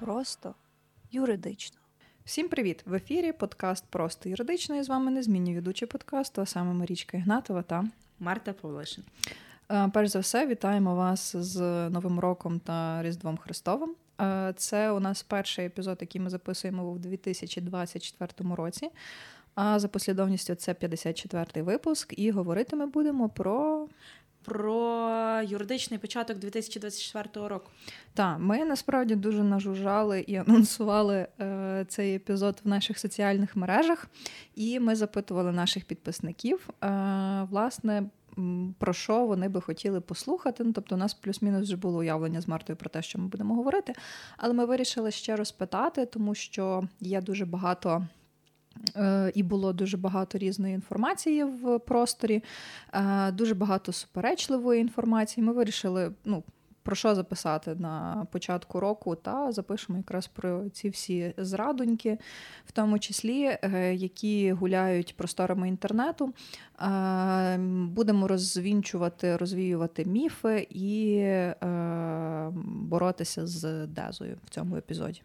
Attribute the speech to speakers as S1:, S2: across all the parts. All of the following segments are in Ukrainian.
S1: Просто юридично.
S2: Всім привіт! В ефірі подкаст Просто юридично. І з вами незмінні ведучі подкасту, а саме Марічка Ігнатова та
S3: Марта Павлишин.
S2: Е, перш за все, вітаємо вас з Новим роком та Різдвом Христовим. Е, це у нас перший епізод, який ми записуємо у 2024 році. А за послідовністю це 54-й випуск, і говорити ми будемо про.
S3: Про юридичний початок 2024 року.
S2: Так, ми насправді дуже нажужжали і анонсували е, цей епізод в наших соціальних мережах, і ми запитували наших підписників, е, власне, про що вони би хотіли послухати. Ну, Тобто, у нас плюс-мінус вже було уявлення з Мартою про те, що ми будемо говорити. Але ми вирішили ще розпитати, тому що є дуже багато. Е, і було дуже багато різної інформації в просторі, е, дуже багато суперечливої інформації. Ми вирішили, ну, про що записати на початку року, та запишемо якраз про ці всі зрадоньки, в тому числі, е, які гуляють просторами інтернету. Будемо розвінчувати, розвіювати міфи і боротися з дезою в цьому епізоді.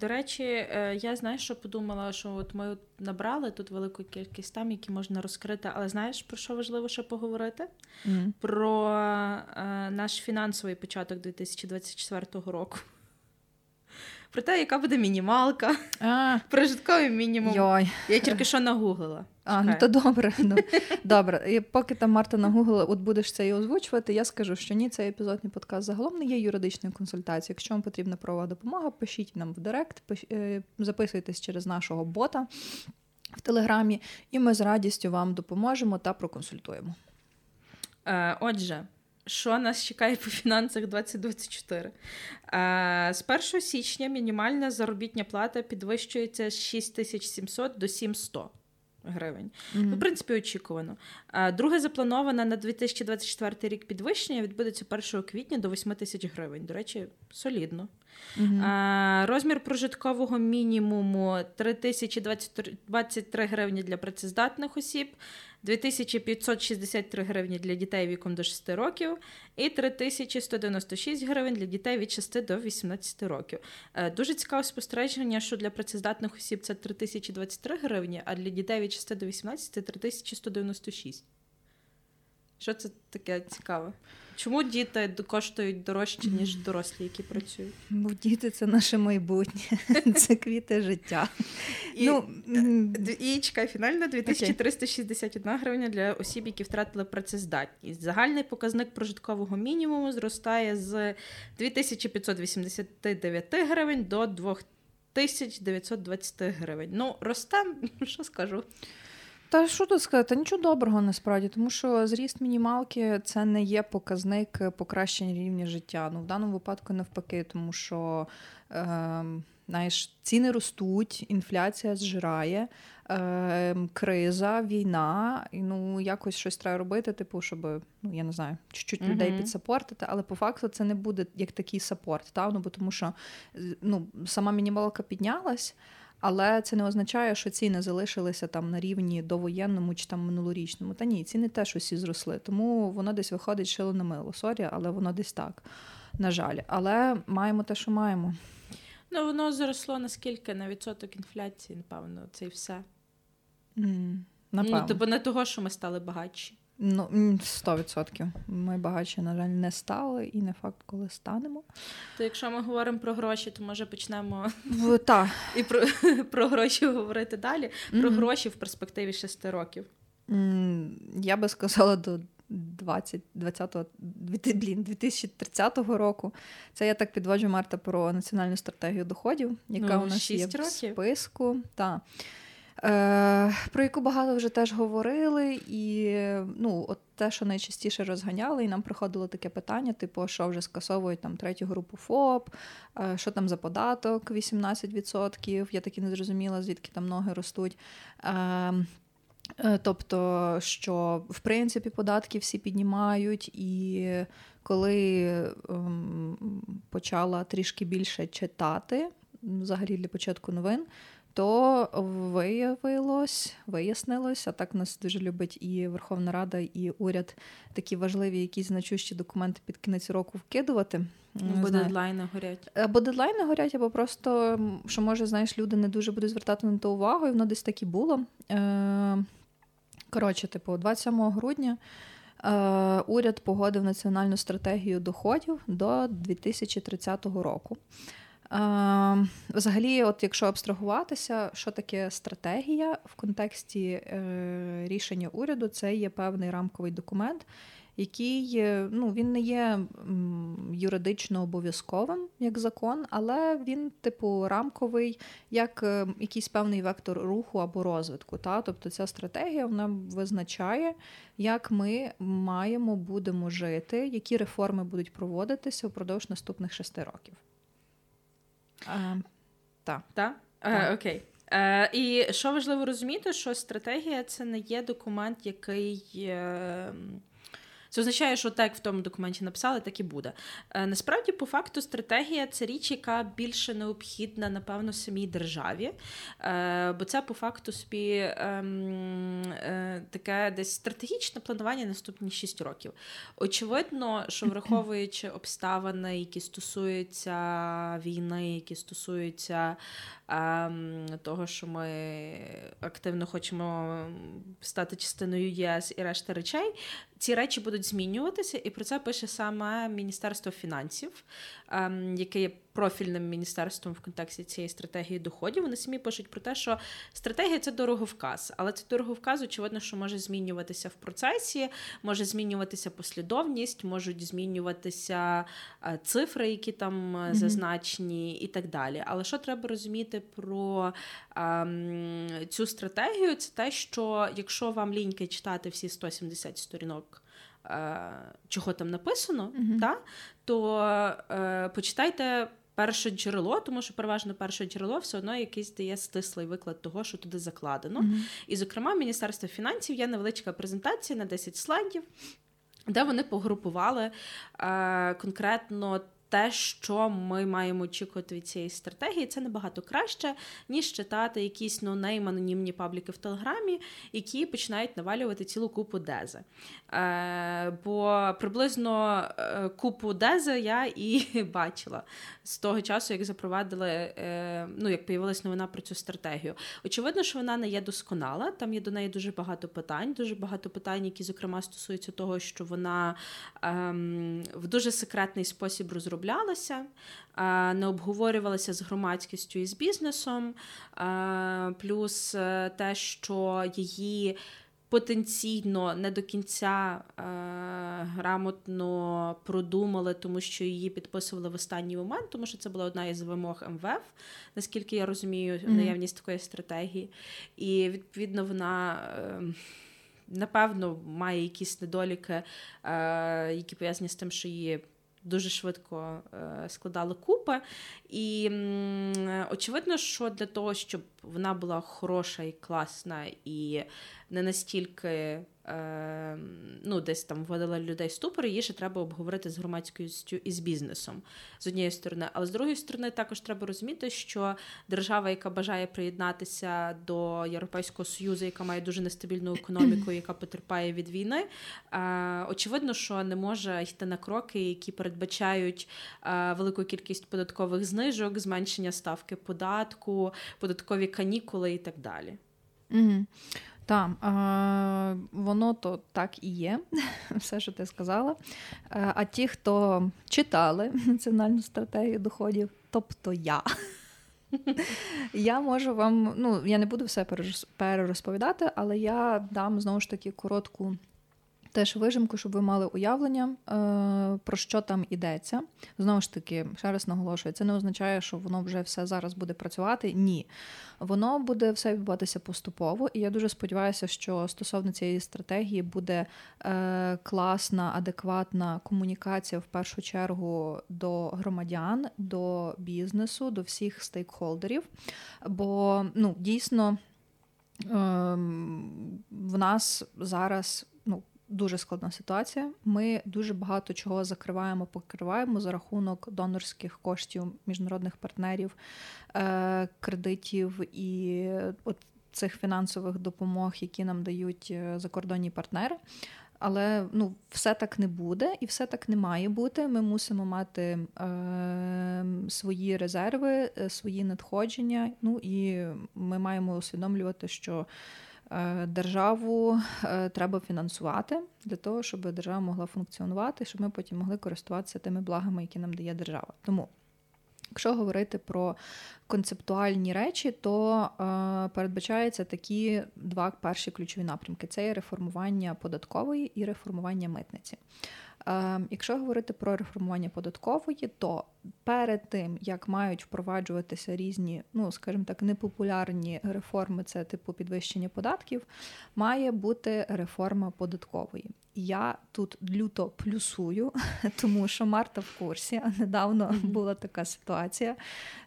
S3: До речі, е, я знаєш, що подумала, що от ми набрали тут велику кількість там, які можна розкрити, але знаєш, про що важливо ще поговорити? Mm. Про е, наш фінансовий початок 2024 року. Про те, яка буде мінімалка, прожитковий мінімум. Йой. Я тільки що нагуглила.
S2: А, ну то добре. Ну, добре. І поки там Марта нагуглила, от будеш це і озвучувати, я скажу, що ні, цей епізодний подкаст загалом не є юридичною консультацією. Якщо вам потрібна правова допомога, пишіть нам в Директ, пиш... Е, записуйтесь через нашого бота в Телеграмі, і ми з радістю вам допоможемо та проконсультуємо.
S3: Е, Отже. Що нас чекає по фінансах 2024? Е, з 1 січня мінімальна заробітня плата підвищується з 6700 до 7100 гривень. Mm-hmm. Ну, в принципі, очікувано. А Друге заплановане на 2024 рік підвищення відбудеться 1 квітня до 8 тисяч гривень. До речі, солідно. Mm-hmm. А, Розмір прожиткового мінімуму 3023 гривні для працездатних осіб, 2563 гривні для дітей віком до 6 років і 3196 гривень для дітей від 6 до 18 років. Е, дуже цікаве спостереження, що для працездатних осіб це 3023 гривні, а для дітей від 6 до 18 3196. Що це таке цікаве? Чому діти коштують дорожче, ніж дорослі, які працюють?
S2: Бо діти це наше майбутнє, це квіти життя.
S3: І ну, і чекай, фінально 2361 гривня для осіб, які втратили працездатність. Загальний показник прожиткового мінімуму зростає з 2589 гривень до 2920 гривень. Ну, росте, що скажу.
S2: Та що тут сказати? Нічого доброго насправді, тому що зріст мінімалки це не є показник покращення рівня життя. Ну в даному випадку навпаки, тому що е, знаєш, ціни ростуть, інфляція зжирає, е, криза, війна. І ну якось щось треба робити, типу, щоб ну я не знаю, чуть-чуть uh-huh. людей підсапортити, але по факту це не буде як такий сапорт. Та? Ну, бо тому що ну, сама мінімалка піднялась. Але це не означає, що ціни залишилися там на рівні довоєнному чи там минулорічному. Та ні, ціни теж усі зросли. Тому воно десь виходить шило на мило. Sorry, але воно десь так. На жаль. Але маємо те, що маємо.
S3: Ну, воно зросло наскільки на відсоток інфляції, напевно, це і все.
S2: Mm,
S3: напевно. Ну, тобто не того, що ми стали багатші.
S2: Ну, 100%. Ми багатші, на жаль, не стали, і не факт, коли станемо.
S3: То якщо ми говоримо про гроші, то може почнемо
S2: та.
S3: і про про гроші говорити далі. Про mm-hmm. гроші в перспективі 6 років.
S2: Mm, я би сказала до 20, 20, блін, 2030 року. Це я так підводжу Марта про національну стратегію доходів, яка ну, у нас є років. в списку. Та. Е, Про яку багато вже теж говорили, і ну, от те, що найчастіше розганяли, і нам приходило таке питання: типу, що вже скасовують там третю групу ФОП, е, що там за податок 18%. Я таки не зрозуміла, звідки там ноги ростуть. Е, е, Тобто, що в принципі податки всі піднімають, і коли ем, почала трішки більше читати, взагалі для початку новин, то виявилось, вияснилось, а так нас дуже любить і Верховна Рада, і уряд такі важливі, якісь значущі документи під кінець року вкидувати.
S3: Бо дедлайни горять.
S2: Або дедлайни горять, або просто що може, знаєш, люди не дуже будуть звертати на то увагу, і воно десь так і було. Е, коротше, типу, 27 грудня. Е, уряд погодив національну стратегію доходів до 2030 року. Е, взагалі, от якщо абстрагуватися, що таке стратегія в контексті е, рішення уряду, це є певний рамковий документ, який ну, він не є юридично обов'язковим як закон, але він, типу, рамковий як е, якийсь певний вектор руху або розвитку. Та? Тобто ця стратегія вона визначає, як ми маємо будемо жити, які реформи будуть проводитися впродовж наступних шести років.
S3: Так. Так? Е, окей. Е, І що важливо розуміти, що стратегія це не є документ, який. Е, це означає, що так в тому документі написали, так і буде. Е, насправді, по факту, стратегія це річ, яка більше необхідна, напевно, самій державі. Е, бо це по факту собі ем, е, таке десь стратегічне планування наступні 6 років. Очевидно, що враховуючи обставини, які стосуються війни, які стосуються ем, того, що ми активно хочемо стати частиною ЄС і решта речей, ці речі будуть змінюватися, і про це пише саме Міністерство фінансів, ем, яке профільним міністерством в контексті цієї стратегії доходів. Вони самі пишуть про те, що стратегія це дороговказ, але це дороговказ, очевидно, що може змінюватися в процесі, може змінюватися послідовність, можуть змінюватися е, цифри, які там mm-hmm. зазначені, і так далі. Але що треба розуміти про ем, цю стратегію? Це те, що якщо вам ліньки читати всі 170 сторінок. Е, чого там написано, mm-hmm. та, то е, почитайте перше джерело, тому що переважно перше джерело все одно якийсь дає стислий виклад того, що туди закладено. Mm-hmm. І, зокрема, Міністерство фінансів є невеличка презентація на 10 слайдів, де вони погрупували е, конкретно те, що ми маємо очікувати від цієї стратегії, це набагато краще, ніж читати якісь нонейм анонімні пабліки в Телеграмі, які починають навалювати цілу купу дези. Е, Бо приблизно е, купу дези я і бачила з того часу, як запровадили, е, ну як появилась новина про цю стратегію. Очевидно, що вона не є досконала. Там є до неї дуже багато питань, дуже багато питань, які, зокрема, стосуються того, що вона е, в дуже секретний спосіб розробляє розроблялася, не обговорювалася з громадськістю і з бізнесом, плюс е, те, що її потенційно не до кінця е, грамотно продумали, тому що її підписували в останній момент, тому що це була одна із вимог МВФ, наскільки я розумію, mm-hmm. наявність такої стратегії. І відповідно вона. Е, напевно, має якісь недоліки, е, які пов'язані з тим, що її дуже швидко е, складали купи. І очевидно, що для того, щоб вона була хороша і класна, і не настільки е, ну, десь там вводила людей ступор, її ще треба обговорити з громадськістю і з бізнесом з однієї сторони. Але з другої сторони, також треба розуміти, що держава, яка бажає приєднатися до Європейського Союзу, яка має дуже нестабільну економіку, яка потерпає від війни, е, очевидно, що не може йти на кроки, які передбачають е, велику кількість податкових знижок, зменшення ставки податку, податкові канікули і так далі.
S2: Угу. Так, воно то так і є, все, що ти сказала. Е, а ті, хто читали національну стратегію доходів, тобто я, я можу вам, ну я не буду все перерозповідати, але я дам знову ж таки коротку теж вижимку, щоб ви мали уявлення, е, про що там йдеться. Знову ж таки, ще раз наголошую, це не означає, що воно вже все зараз буде працювати. Ні. Воно буде все відбуватися поступово, і я дуже сподіваюся, що стосовно цієї стратегії буде е, класна, адекватна комунікація в першу чергу до громадян, до бізнесу, до всіх стейкхолдерів. Бо ну, дійсно ем, в нас зараз дуже складна ситуація. Ми дуже багато чого закриваємо, покриваємо за рахунок донорських коштів міжнародних партнерів, е, кредитів і от цих фінансових допомог, які нам дають е, закордонні партнери. Але ну, все так не буде і все так не має бути. Ми мусимо мати е, свої резерви, е, свої надходження. Ну і ми маємо усвідомлювати, що державу е, треба фінансувати для того, щоб держава могла функціонувати, щоб ми потім могли користуватися тими благами, які нам дає держава. Тому. Якщо говорити про концептуальні речі, то е, передбачаються такі два перші ключові напрямки: це є реформування податкової і реформування митниці. Е, якщо говорити про реформування податкової, то перед тим як мають впроваджуватися різні, ну скажімо так, непопулярні реформи, це типу підвищення податків, має бути реформа податкової. Я тут люто плюсую, тому що Марта в курсі. А недавно була така ситуація.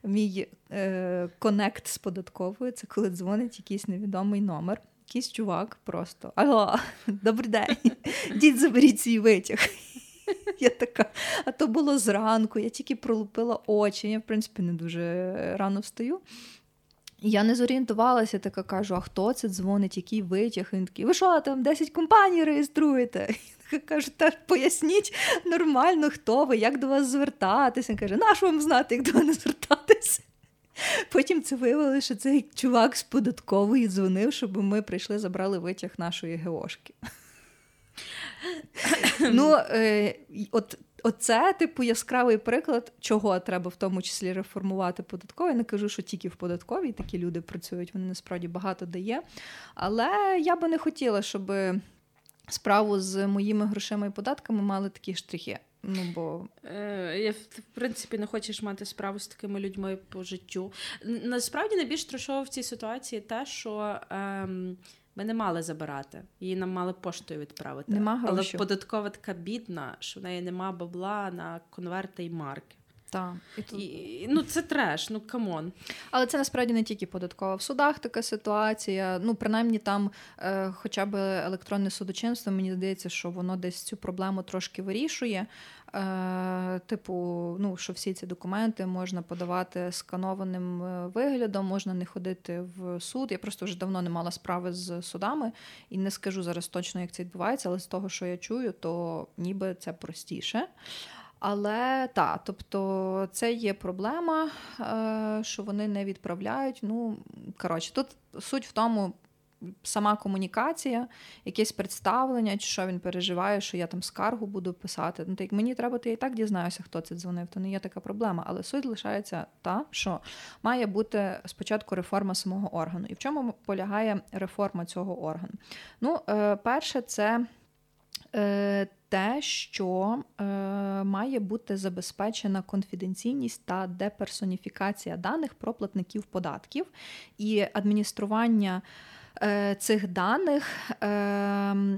S2: Мій е, конект з податковою це коли дзвонить якийсь невідомий номер. Якийсь чувак просто алло, добрий день, дід, заберіть свій витяг. Я така, а то було зранку, я тільки пролупила очі. Я, в принципі, не дуже рано встаю. Я не зорієнтувалася, така кажу: а хто це дзвонить, який витяг? Він такий, ви що там 10 компаній реєструєте? Я кажу, та поясніть нормально, хто ви, як до вас звертатися. Він каже, наш вам знати, як до мене звертатися. Потім це виявилося, що цей чувак з податкової дзвонив, щоб ми прийшли, забрали витяг нашої ГОшки. Ну, е, от Оце, типу, яскравий приклад, чого треба в тому числі реформувати податково. Я не кажу, що тільки в податковій такі люди працюють, вони насправді багато дає. Але я би не хотіла, щоб справу з моїми грошима і податками мали такі штрихи. Ну, бо...
S3: Е, я, В принципі, не хочеш мати справу з такими людьми по життю. Насправді найбільш трошово в цій ситуації те, що. Ем... Ми не мали забирати, її нам мали поштою відправити.
S2: Нема
S3: гроші. Але податкова така бідна, що в неї нема бабла на конверти і марки.
S2: Так.
S3: І тут... і, ну це треш, ну come on.
S2: Але це насправді не тільки податкова. В судах така ситуація. Ну, принаймні, там, е, хоча б електронне судочинство, мені здається, що воно десь цю проблему трошки вирішує. Е, Типу, ну, що всі ці документи можна подавати сканованим е, виглядом, можна не ходити в суд. Я просто вже давно не мала справи з судами і не скажу зараз точно, як це відбувається, але з того, що я чую, то ніби це простіше. Але так, тобто це є проблема, е, що вони не відправляють. Ну, коротше, тут суть в тому. Сама комунікація, якесь представлення, чи що він переживає, що я там скаргу буду писати. Ну, так мені треба, то я і так дізнаюся, хто це дзвонив, то не є така проблема. Але суть лишається та, що має бути спочатку реформа самого органу. І в чому полягає реформа цього органу? Ну, е, перше, це е, те, що е, має бути забезпечена конфіденційність та деперсоніфікація даних про платників податків і адміністрування. Е, цих даних е,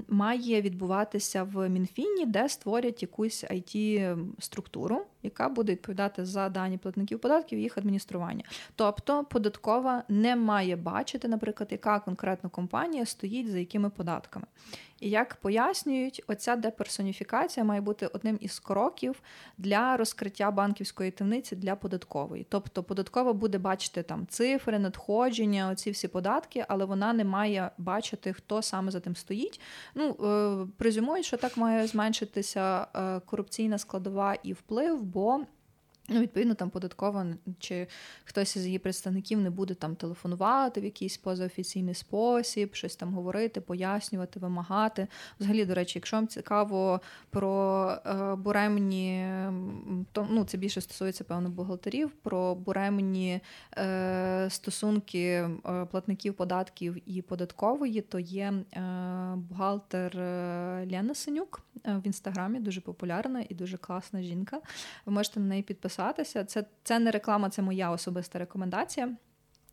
S2: має відбуватися в Мінфіні, де створять якусь it структуру яка буде відповідати за дані платників податків і їх адміністрування. Тобто податкова не має бачити, наприклад, яка конкретна компанія стоїть за якими податками. І як пояснюють, оця деперсоніфікація має бути одним із кроків для розкриття банківської таємниці для податкової. Тобто податкова буде бачити там цифри, надходження, оці всі податки, але вона не має бачити, хто саме за тим стоїть. Ну, е, презюмують, що так має зменшитися е, корупційна складова і вплив бо Ну, відповідно, там податкова чи хтось із її представників не буде там телефонувати в якийсь позаофіційний спосіб, щось там говорити, пояснювати, вимагати. Взагалі, до речі, якщо вам цікаво про е, буремні, то ну це більше стосується певно бухгалтерів, про буремні е, стосунки е, платників податків і податкової, то є е, бухгалтер е, Лена Синюк е, в інстаграмі, дуже популярна і дуже класна жінка. Ви можете на неї підписати підписатися. Це це не реклама, це моя особиста рекомендація.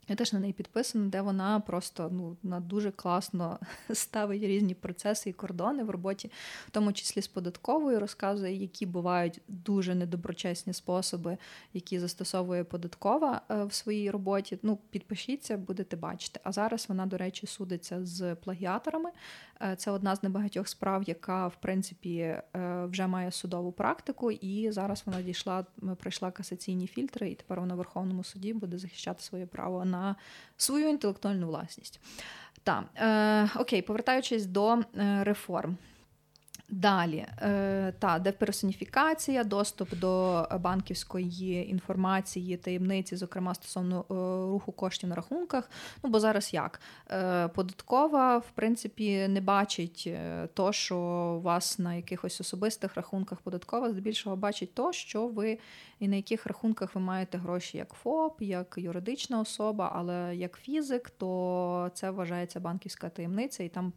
S2: Я теж на неї підписана, де вона просто ну вона дуже класно ставить різні процеси і кордони в роботі, в тому числі з податковою, розказує, які бувають дуже недоброчесні способи, які застосовує податкова е, в своїй роботі. Ну, підпишіться, будете бачити. А зараз вона, до речі, судиться з плагіаторами. Е, це одна з небагатьох справ, яка в принципі е, вже має судову практику, і зараз вона дійшла, пройшла касаційні фільтри, і тепер вона в Верховному суді буде захищати своє право на свою інтелектуальну власність. Так, е, окей, повертаючись до е, реформ. Далі, е, та деперсоніфікація, доступ до банківської інформації, таємниці, зокрема стосовно е, руху коштів на рахунках. Ну бо зараз як е, податкова, в принципі, не бачить то, що у вас на якихось особистих рахунках податкова, здебільшого бачить то, що ви і на яких рахунках ви маєте гроші як ФОП, як юридична особа, але як фізик, то це вважається банківська таємниця, і там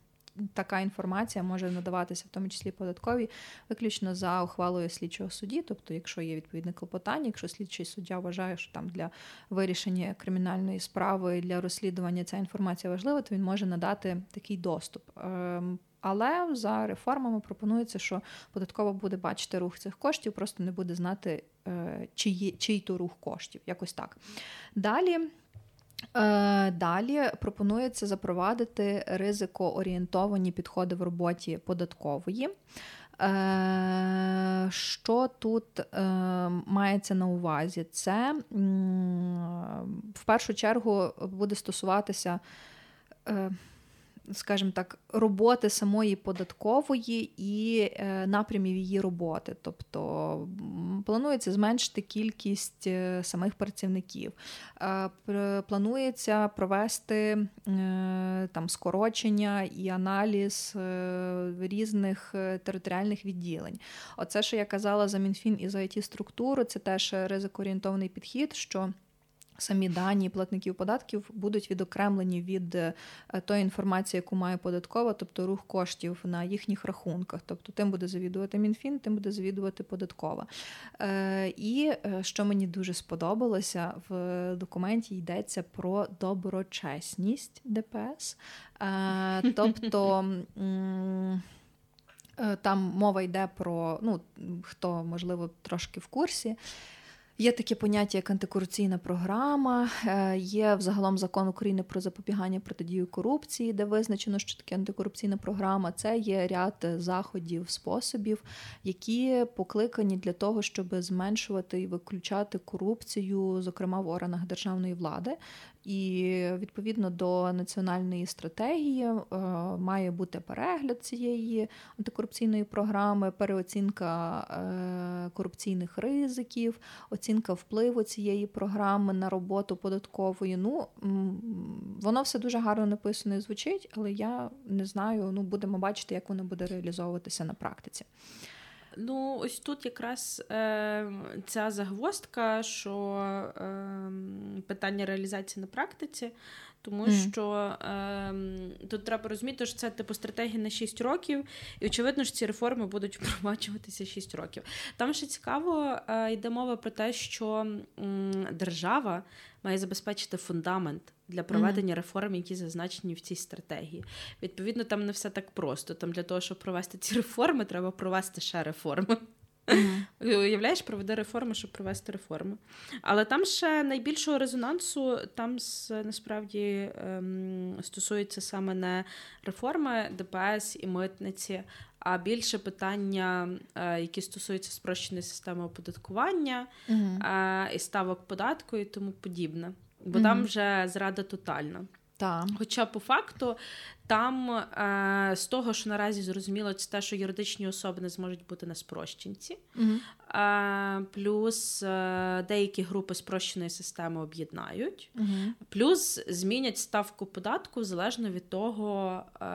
S2: така інформація може надаватися, в тому числі податковій, виключно за ухвалою слідчого судді. Тобто, якщо є відповідне клопотання, якщо слідчий суддя вважає, що там для вирішення кримінальної справи для розслідування ця інформація важлива, то він може надати такий доступ. Ем, але за реформами пропонується, що податково буде бачити рух цих коштів, просто не буде знати, е, чиї, чий то рух коштів. Якось так. Далі. Е, далі пропонується запровадити ризикоорієнтовані підходи в роботі податкової. Е, що тут е, мається на увазі? Це в першу чергу буде стосуватися скажімо так, роботи самої податкової і е, напрямів її роботи. Тобто планується зменшити кількість е, самих працівників, е, планується провести там скорочення і аналіз різних територіальних відділень. Оце, що я казала за МінФін і за it структуру, це теж ризикоорієнтований підхід. що Самі дані платників податків будуть відокремлені від е, тої інформації, яку має податкова, тобто рух коштів на їхніх рахунках. Тобто тим буде завідувати МінФін, тим буде завідувати податкова. Е, і е, що мені дуже сподобалося, в документі йдеться про доброчесність ДПС. Тобто. Там мова йде про ну хто можливо трошки в курсі. Є таке поняття, як антикорупційна програма, е, є взагалом закон України про запобігання протидію корупції, де визначено, що таке антикорупційна програма. Це є ряд заходів, способів, які покликані для того, щоб зменшувати і виключати корупцію, зокрема в органах державної влади. І відповідно до національної стратегії е, має бути перегляд цієї антикорупційної програми, переоцінка е, корупційних ризиків, оцінка впливу цієї програми на роботу податкової. Ну воно все дуже гарно написано і звучить, але я не знаю. Ну будемо бачити, як воно буде реалізовуватися на практиці.
S3: Ну, ось тут якраз е, ця загвоздка, що е, питання реалізації на практиці, тому mm. що е, тут треба розуміти, що це типу стратегія на 6 років, і очевидно, що ці реформи будуть впроваджуватися 6 років. Там ще цікаво е, йде мова про те, що м, держава має забезпечити фундамент для проведення mm-hmm. реформ, які зазначені в цій стратегії. Відповідно, там не все так просто. Там для того, щоб провести ці реформи, треба провести ще реформи. Mm-hmm. Уявляєш, проведе реформи, щоб провести реформи. Але там ще найбільшого резонансу там насправді ем, стосується саме не реформи ДПС і митниці, а більше питання, е, які стосуються спрощеної системи оподаткування mm-hmm. і ставок податку і тому подібне. Бо mm-hmm. там вже зрада тотальна.
S2: Так.
S3: Хоча по факту там е, з того, що наразі зрозуміло, це те, що юридичні особи не зможуть бути на спрощенці, mm е, плюс е, деякі групи спрощеної системи об'єднають, mm плюс змінять ставку податку залежно від того, е,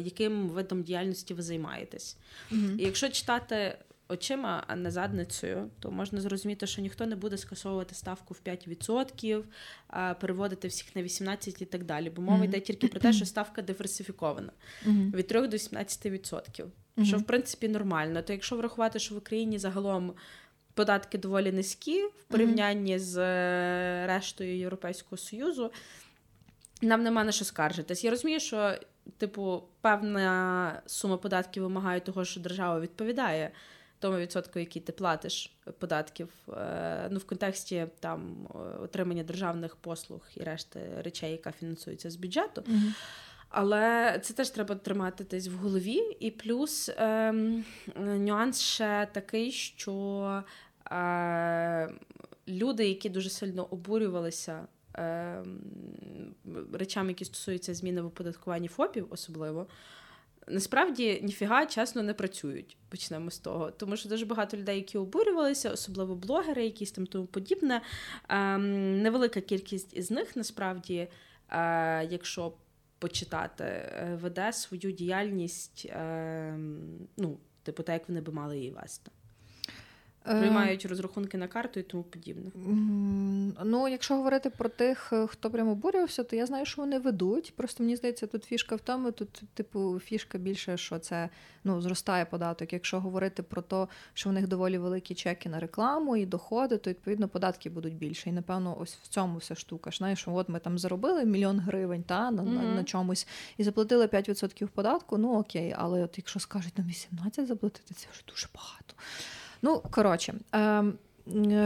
S3: яким видом діяльності ви займаєтесь. І якщо читати очима, а не задницею, то можна зрозуміти, що ніхто не буде скасовувати ставку в 5%, переводити всіх на 18% і так далі. Бо мова mm-hmm. йде тільки про те, що ставка диверсифікована mm-hmm. від 3 до 17%. Mm-hmm. Що в принципі нормально. То якщо врахувати, що в Україні загалом податки доволі низькі в порівнянні mm-hmm. з е, рештою Європейського Союзу. Нам нема на що скаржитись. Я розумію, що, типу, певна сума податків вимагає того, що держава відповідає тому відсотку, який ти платиш податків, е, ну в контексті там отримання державних послуг і решти речей, яка фінансується з бюджету. Mm-hmm. Але це теж треба тримати десь в голові. І плюс е, нюанс ще такий, що е, люди, які дуже сильно обурювалися е, речами, які стосуються зміни в оподаткуванні ФОПів, особливо. Насправді ніфіга чесно не працюють, почнемо з того. Тому що дуже багато людей, які обурювалися, особливо блогери, якісь там тому подібне. Ем, невелика кількість із них насправді, е, якщо почитати, е, веде свою діяльність, е, ну, типу, так як вони би мали її вести. Е, Приймають розрахунки на карту і тому подібне.
S2: Ну, якщо говорити про тих, хто прямо обурювався, то я знаю, що вони ведуть. Просто мені здається, тут фішка в тому, тут, типу, фішка більше, що це ну, зростає податок. Якщо говорити про те, що в них доволі великі чеки на рекламу і доходи, то відповідно податки будуть більше. І напевно, ось в цьому вся штука. Знаєш, що от ми там заробили мільйон гривень та, на, mm-hmm. на, на чомусь і заплатили 5% податку. Ну окей, але от якщо скажуть на 18 заплатити, це вже дуже багато. Ну, коротше. Е,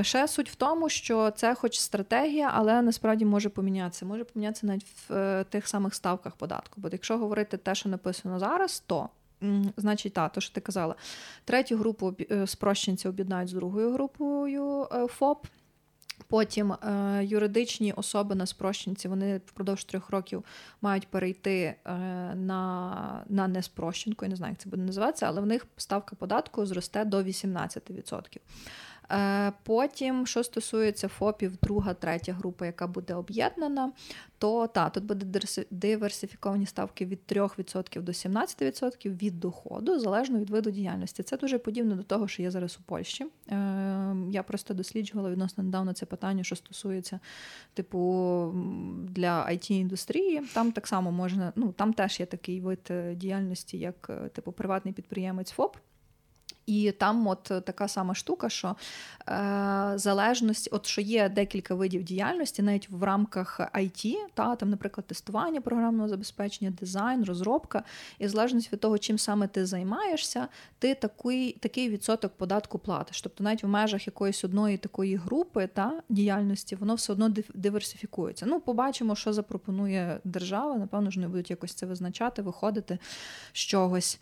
S2: Ще суть в тому, що це хоч стратегія, але насправді може помінятися. Може помінятися навіть в е, тих самих ставках податку. Бо якщо говорити те, що написано зараз, то значить та, то що ти казала, третю групу е, спрощенців об'єднають з другою групою е, ФОП. Потім е, юридичні особи на спрощенці вони впродовж трьох років мають перейти е, на на неспрощенку, я не знаю, як це буде називатися, але в них ставка податку зросте до 18%. Е, потім, що стосується ФОПів, друга, третя група, яка буде об'єднана, то та, тут буде диверсифіковані ставки від 3% до 17% від доходу, залежно від виду діяльності. Це дуже подібно до того, що є зараз у Польщі. Е, я просто досліджувала відносно недавно це питання, що стосується типу для it індустрії Там так само можна, ну там теж є такий вид е, діяльності, як типу приватний підприємець ФОП. І там от така сама штука, що е, залежність, от що є декілька видів діяльності, навіть в рамках IT, та там, наприклад, тестування програмного забезпечення, дизайн, розробка, і в залежності від того, чим саме ти займаєшся, ти такий такий відсоток податку платиш. Тобто, навіть в межах якоїсь одної такої групи та діяльності воно все одно диверсифікується. Ну, побачимо, що запропонує держава. Напевно, ж не будуть якось це визначати, виходити з чогось.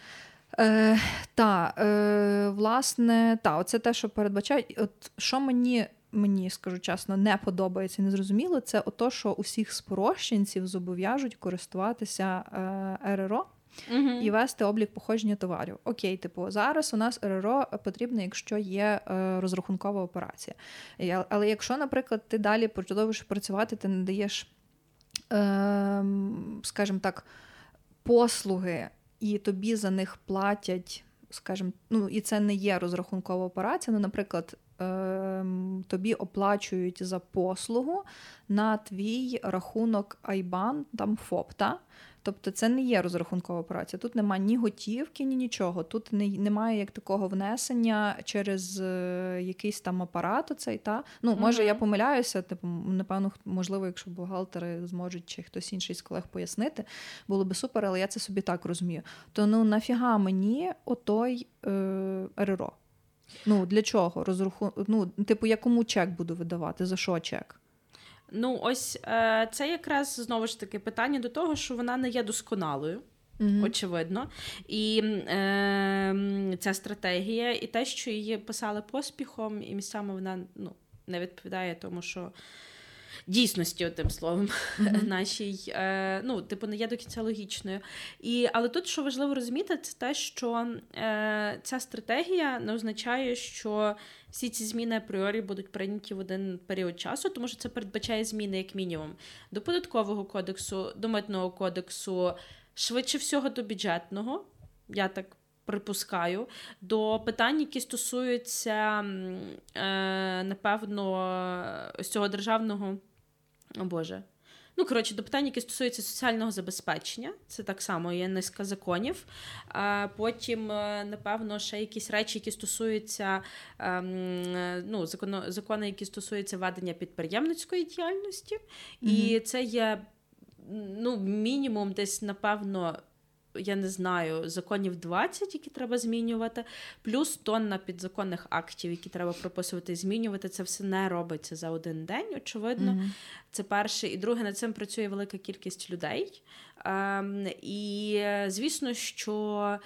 S2: Е, Та, е, власне, та, оце те, що передбачають. От що мені, мені скажу чесно, не подобається і не зрозуміло, це ото, що усіх спрощенців зобов'яжуть користуватися е, РРО. uh І вести облік походження товарів. Окей, типу, зараз у нас РРО потрібно, якщо є е, розрахункова операція. Але якщо, наприклад, ти далі продовжуєш працювати, ти не даєш, е, скажімо так, послуги і тобі за них платять, скажімо, ну і це не є розрахункова операція. Ну, наприклад, е, тобі оплачують за послугу на твій рахунок IBAN, там ФОП. Та? Тобто це не є розрахункова операція. Тут немає ні готівки, ні нічого. Тут не, немає як такого внесення через е, якийсь там апарат. Оцей, та? Ну, може, uh-huh. я помиляюся, типу, напевно, можливо, якщо бухгалтери зможуть чи хтось інший з колег пояснити, було би супер, але я це собі так розумію. То ну нафіга мені отой е, РРО? Ну, для чого? Розраху... Ну, типу, я кому чек буду видавати? За що чек?
S3: Ну, ось е, це якраз знову ж таки питання до того, що вона не є досконалою. Mm-hmm. Очевидно. І е, ця стратегія, і те, що її писали поспіхом, і місцями вона ну, не відповідає тому, що дійсності, тим словом, mm-hmm. нашій, е, ну, типу, не є до кінця логічною. І, Але тут, що важливо розуміти, це те, що е, ця стратегія не означає, що всі ці зміни апріорі будуть прийняті в один період часу, тому що це передбачає зміни, як мінімум, до податкового кодексу, до митного кодексу, швидше всього до бюджетного. Я так припускаю, до питань, які стосуються, е, напевно, ось цього державного, о Боже, Ну, коротше, до питань, які стосуються соціального забезпечення, це так само є низка законів. Потім, е, напевно, ще якісь речі, які стосуються ну, закони, які стосуються ведення підприємницької діяльності. Mm-hmm. І це є ну, мінімум десь, напевно я не знаю, законів 20, які треба змінювати, плюс тонна підзаконних актів, які треба прописувати і змінювати. Це все не робиться за один день, очевидно. Mm-hmm. Це перше. І друге, над цим працює велика кількість людей. Ем, І звісно, що.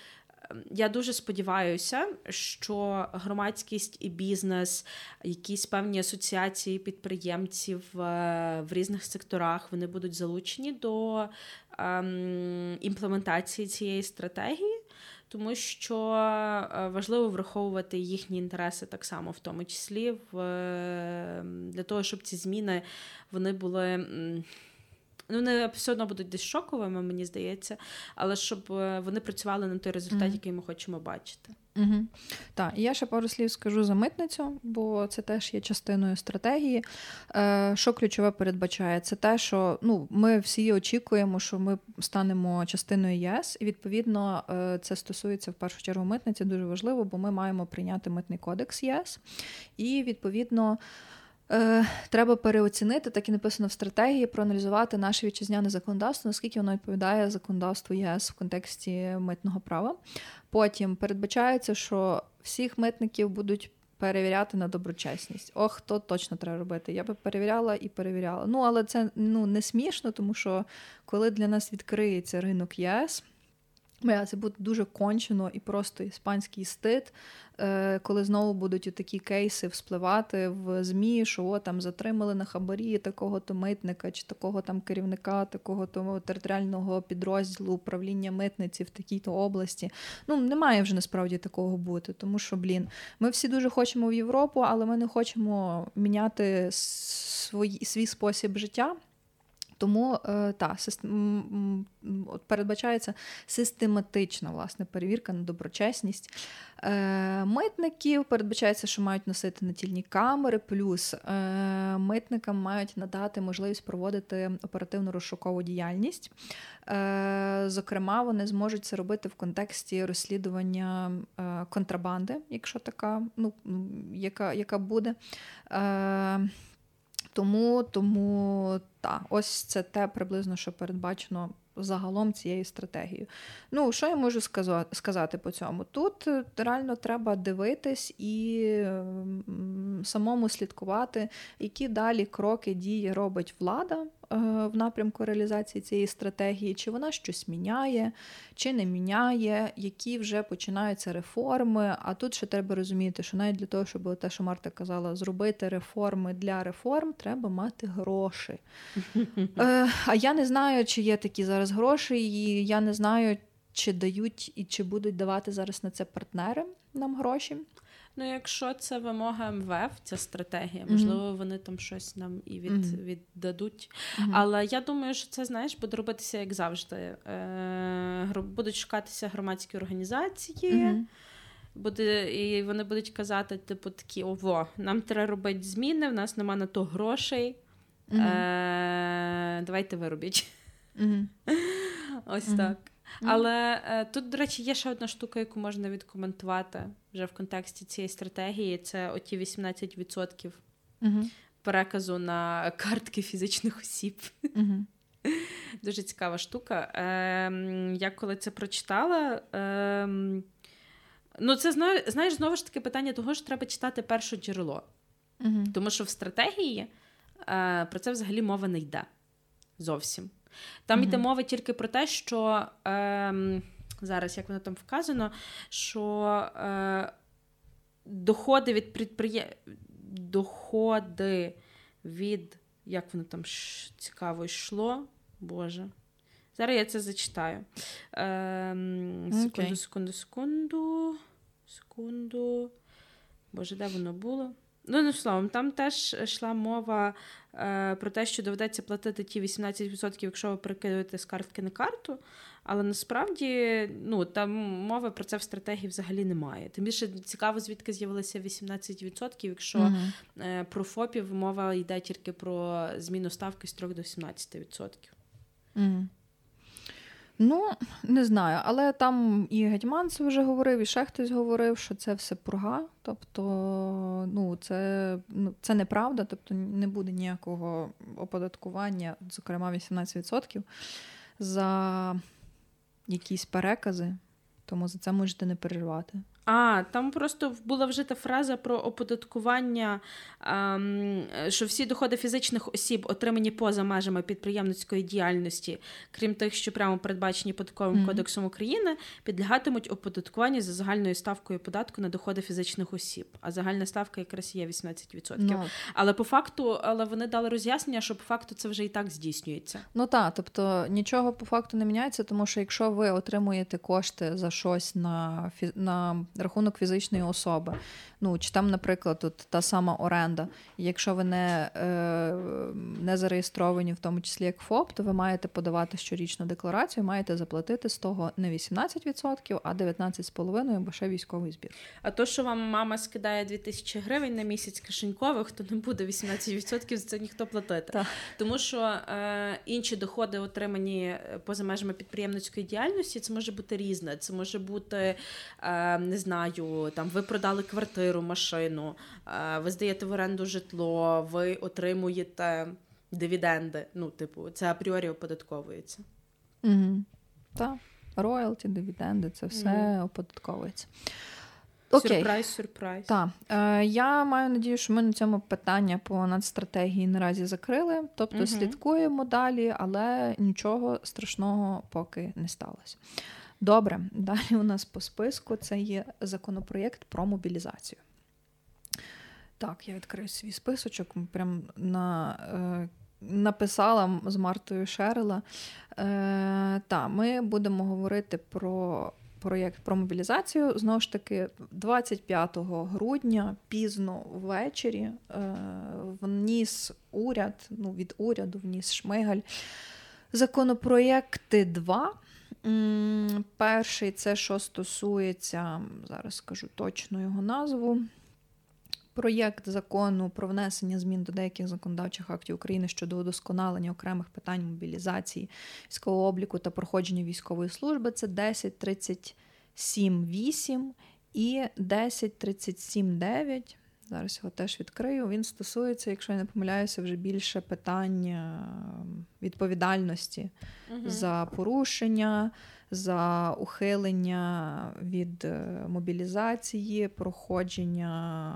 S3: Ем, я дуже сподіваюся, що громадськість і бізнес, якісь певні асоціації підприємців е, в різних секторах вони будуть залучені до імплементації цієї стратегії, тому що е, важливо враховувати їхні інтереси так само, в тому числі в, ем, для того, щоб ці зміни вони були. Ну, вони все одно будуть десь шоковими, мені здається, але щоб е, вони працювали на той результат, mm-hmm. який ми хочемо бачити.
S2: Угу. Так, і я ще пару слів скажу за митницю, бо це теж є частиною стратегії. Е, Що ключове передбачає? Це те, що ну, ми всі очікуємо, що ми станемо частиною ЄС, і відповідно е, це стосується в першу чергу митниці. Дуже важливо, бо ми маємо прийняти митний кодекс ЄС, і відповідно. Е, треба переоцінити, так і написано в стратегії, проаналізувати наше вітчизняне законодавство, наскільки воно відповідає законодавству ЄС в контексті митного права. Потім передбачається, що всіх митників будуть перевіряти на доброчесність. Ох, то точно треба робити. Я би перевіряла і перевіряла. Ну, але це ну, не смішно, тому що коли для нас відкриється ринок ЄС. Бля, це буде дуже кончено і просто іспанський стид, е, коли знову будуть такі кейси вспливати в ЗМІ, що о, там затримали на хабарі такого-то митника, чи такого там керівника, такого-то територіального підрозділу управління митниці в такій-то області. Ну, немає вже насправді такого бути, тому що, блін, ми всі дуже хочемо в Європу, але ми не хочемо міняти свій, свій спосіб життя. Тому е, та, передбачається систематична власне перевірка на доброчесність. Е, митників передбачається, що мають носити натільні камери, плюс е, митникам мають надати можливість проводити оперативну розшукову діяльність. Зокрема, вони зможуть це робити в контексті розслідування контрабанди, якщо така, ну яка, яка буде. Тому тому та, ось це те приблизно, що передбачено загалом цією стратегією. Ну, що я можу сказати по цьому? Тут е, реально треба дивитись і самому слідкувати, які далі кроки дії робить влада. Е, в напрямку реалізації цієї стратегії, чи вона щось міняє, чи не міняє, які вже починаються реформи. А тут ще треба розуміти, що навіть для того, щоб те, що Марта казала, зробити реформи для реформ, треба мати гроші. Е, а я не знаю, чи є такі зараз гроші, і я не знаю, чи дають і чи будуть давати зараз на це партнери нам гроші.
S3: Ну, якщо це вимога МВФ, ця стратегія, можливо, mm-hmm. вони там щось нам і від, mm-hmm. віддадуть. Mm-hmm. Але я думаю, що це знаєш, буде робитися як завжди. Е, Будуть шукатися громадські організації. Буде, І вони будуть казати, типу, такі: ово, нам треба робити зміни, в нас нема на то грошей. Е, Давайте виробіть. Ось так. Але е, тут, до речі, є ще одна штука, яку можна відкоментувати вже в контексті цієї стратегії. Це оті 18% mm переказу на картки фізичних осіб. mm Дуже цікава штука. Е, Я коли це прочитала. Е, Ну, це знаєш, знову ж таки питання того, що треба читати перше джерело. Тому що в стратегії е, про це взагалі мова не йде зовсім. Там йде мова тільки про те, що е, зараз, як воно там вказано, що е, доходи від підприємств, доходи від, як воно там цікаво йшло, Боже. Зараз я це зачитаю. Е, секунду, okay. секунду, секунду. Секунду. Боже, де воно було? Ну, ну словом, там теж йшла мова е, про те, що доведеться платити ті 18%, якщо ви перекидуєте з картки на карту. Але насправді ну, там мови про це в стратегії взагалі немає. Тим більше цікаво, звідки з'явилося 18%, якщо uh е, про ФОПів мова йде тільки про зміну ставки з 3 до 17%.
S2: Угу. Ну, не знаю, але там і Гетьманцев вже говорив, і ще хтось говорив, що це все пурга. Тобто, ну, це ну, це неправда, тобто не буде ніякого оподаткування, зокрема 18%, за якісь перекази, тому за це можете не переживати.
S3: А, там просто була вжита фраза про оподаткування, ем, що всі доходи фізичних осіб, отримані поза межами підприємницької діяльності, крім тих, що прямо передбачені податковим mm-hmm. кодексом України, підлягатимуть оподаткуванню за загальною ставкою податку на доходи фізичних осіб. А загальна ставка якраз є 18%. No. Ну. Але по факту, але вони дали роз'яснення, що по факту це вже і так здійснюється.
S2: Ну так, тобто нічого по факту не міняється, тому що якщо ви отримуєте кошти за щось на на рахунок фізичної особи. Ну, Чи там, наприклад, от та сама оренда. Якщо ви не е, не зареєстровані, в тому числі як ФОП, то ви маєте подавати щорічну декларацію, маєте заплатити з того не 18%, а 19,5% або ще військовий збір.
S3: А то, що вам мама скидає 2000 гривень на місяць кишенькових, то не буде 18% за це ніхто платити. Так. Тому що е, інші доходи, отримані поза межами підприємницької діяльності, це може бути різне. Це може бути, е, не знаю, там ви продали квартиру машину, ви здаєте в оренду житло, ви отримуєте дивіденди. Ну, типу, це апріорі оподатковується.
S2: Угу. Так, роялті, дивіденди, це все mm. оподатковується.
S3: Окей. Сюрприз, сюрприз.
S2: Так. Е, Я маю надію, що ми на цьому питання по надстратегії наразі закрили. Тобто угу. слідкуємо далі, але нічого страшного поки не сталося. Добре, далі у нас по списку це є законопроєкт про мобілізацію. Так, я відкрию свій списочок, прям на. Е, Написала з Мартою Шерела. Е, Та, ми будемо говорити про проєкт про мобілізацію. Знову ж таки, 25 грудня, пізно ввечері, е, вніс уряд, ну, від уряду вніс Шмигаль. Законопроєкти 2. Перший це що стосується, зараз скажу точно його назву. Проєкт закону про внесення змін до деяких законодавчих актів України щодо удосконалення окремих питань мобілізації, військового обліку та проходження військової служби це 10.37.8 і 10.37.9. Зараз його теж відкрию. Він стосується, якщо я не помиляюся, вже більше питання відповідальності угу. за порушення, за ухилення від е, мобілізації, проходження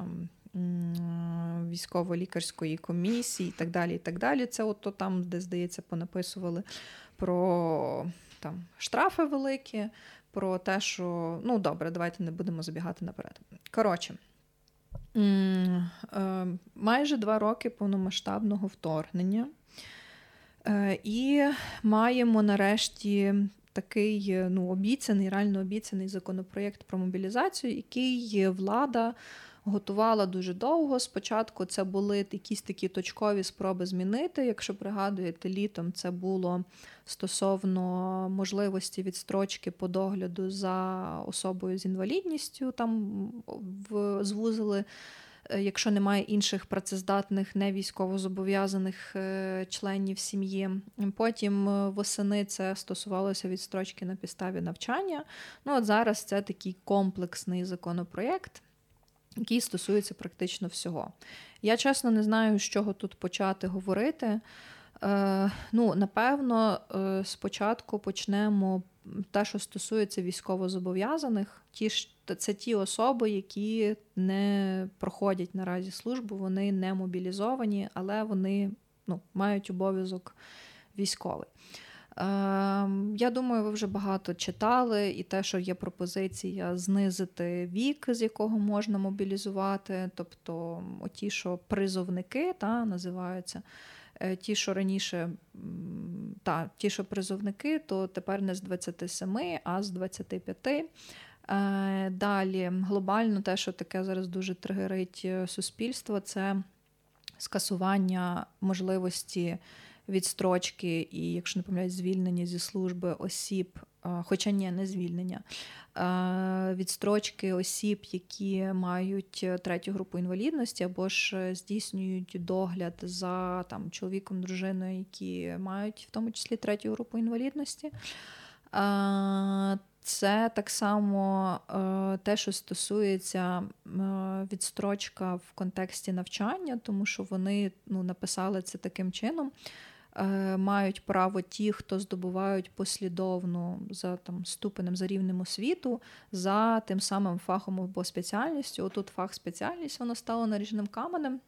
S2: військово-лікарської комісії і так далі. і так далі. Це от там, де, здається, понаписували про там штрафи великі, про те, що ну добре, давайте не будемо забігати наперед. Коротше. Е, майже два роки повномасштабного вторгнення. Е, і маємо нарешті такий ну, обіцяний, реально обіцяний законопроєкт про мобілізацію, який влада готувала дуже довго. Спочатку це були якісь такі точкові спроби змінити. Якщо пригадуєте, літом це було стосовно можливості відстрочки по догляду за особою з інвалідністю, там звузили. Е, якщо немає інших працездатних не військовозобов'язаних е, членів сім'ї. Потім е, восени це стосувалося відстрочки на підставі навчання. Ну от зараз це такий комплексний законопроєкт який стосується практично всього. Я чесно не знаю, з чого тут почати говорити. Е, Ну, напевно, е, спочатку почнемо те, що стосується військовозобов'язаних. Ті ж це ті особи, які не проходять наразі службу, вони не мобілізовані, але вони ну, мають обов'язок військовий. Ем, я думаю, ви вже багато читали, і те, що є пропозиція знизити вік, з якого можна мобілізувати, тобто ті, що призовники та, називаються. Е, ті, що раніше, та, ті, що призовники, то тепер не з 27, а з 25. Е, далі, глобально, те, що таке зараз дуже тригерить е, суспільство, це скасування можливості відстрочки і, якщо не помиляюсь, звільнення зі служби осіб, хоча ні, не звільнення, відстрочки осіб, які мають е, третю групу інвалідності, або ж здійснюють догляд за там чоловіком, дружиною, які мають в тому числі третю групу інвалідності. Це так само е, те, що стосується е, відстрочка в контексті навчання, тому що вони ну, написали це таким чином. Е, мають право ті, хто здобувають послідовно за там ступенем за рівнем освіту, за тим самим фахом або спеціальністю. Отут фах спеціальність воно стало наріжним каменем.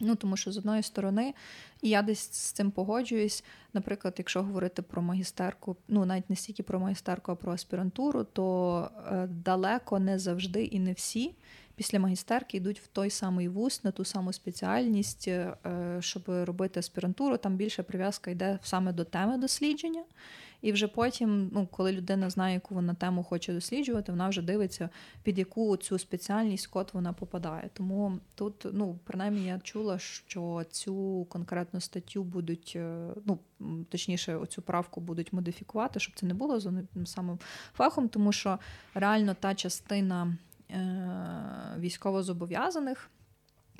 S2: Ну, тому що з одної сторони, і я десь з цим погоджуюсь. Наприклад, якщо говорити про магістерку, ну навіть не стільки про магістерку, а про аспірантуру, то е, далеко не завжди і не всі після магістерки йдуть в той самий вуз, на ту саму спеціальність, е, щоб робити аспірантуру. Там більше прив'язка йде саме до теми дослідження. І вже потім, ну, коли людина знає, яку вона тему хоче досліджувати, вона вже дивиться, під яку цю спеціальність код вона попадає. Тому тут, ну, принаймні, я чула, що цю конкретну статтю будуть, е, ну точніше, оцю правку будуть модифікувати, щоб це не було за самим фахом, тому що реально та частина військовозобов'язаних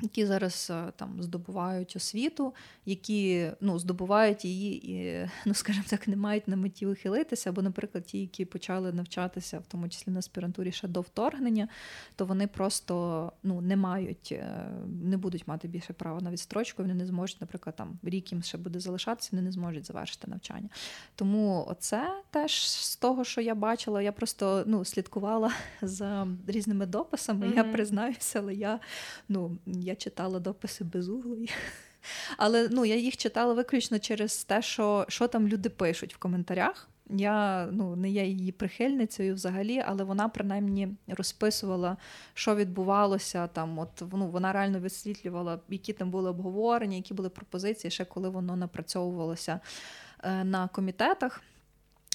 S2: які зараз е, там здобувають освіту, які ну, здобувають її і, ну скажімо так, не мають на меті ухилитися. Або, наприклад, ті, які почали навчатися, в тому числі на аспірантурі ще до вторгнення, то вони просто ну, не мають, е, не будуть мати більше права на відстрочку. Вони не зможуть, наприклад, там рік їм ще буде залишатися, вони не зможуть завершити навчання. Тому оце теж з того, що я бачила, я просто ну, слідкувала за різними дописами. Mm-hmm. Я признаюся, але я ну я читала дописи безуглої. Але ну, я їх читала виключно через те, що що там люди пишуть в коментарях. Я ну, не є її прихильницею взагалі, але вона принаймні розписувала, що відбувалося там. От ну, Вона реально висвітлювала, які там були обговорення, які були пропозиції, ще коли воно напрацьовувалося е, на комітетах.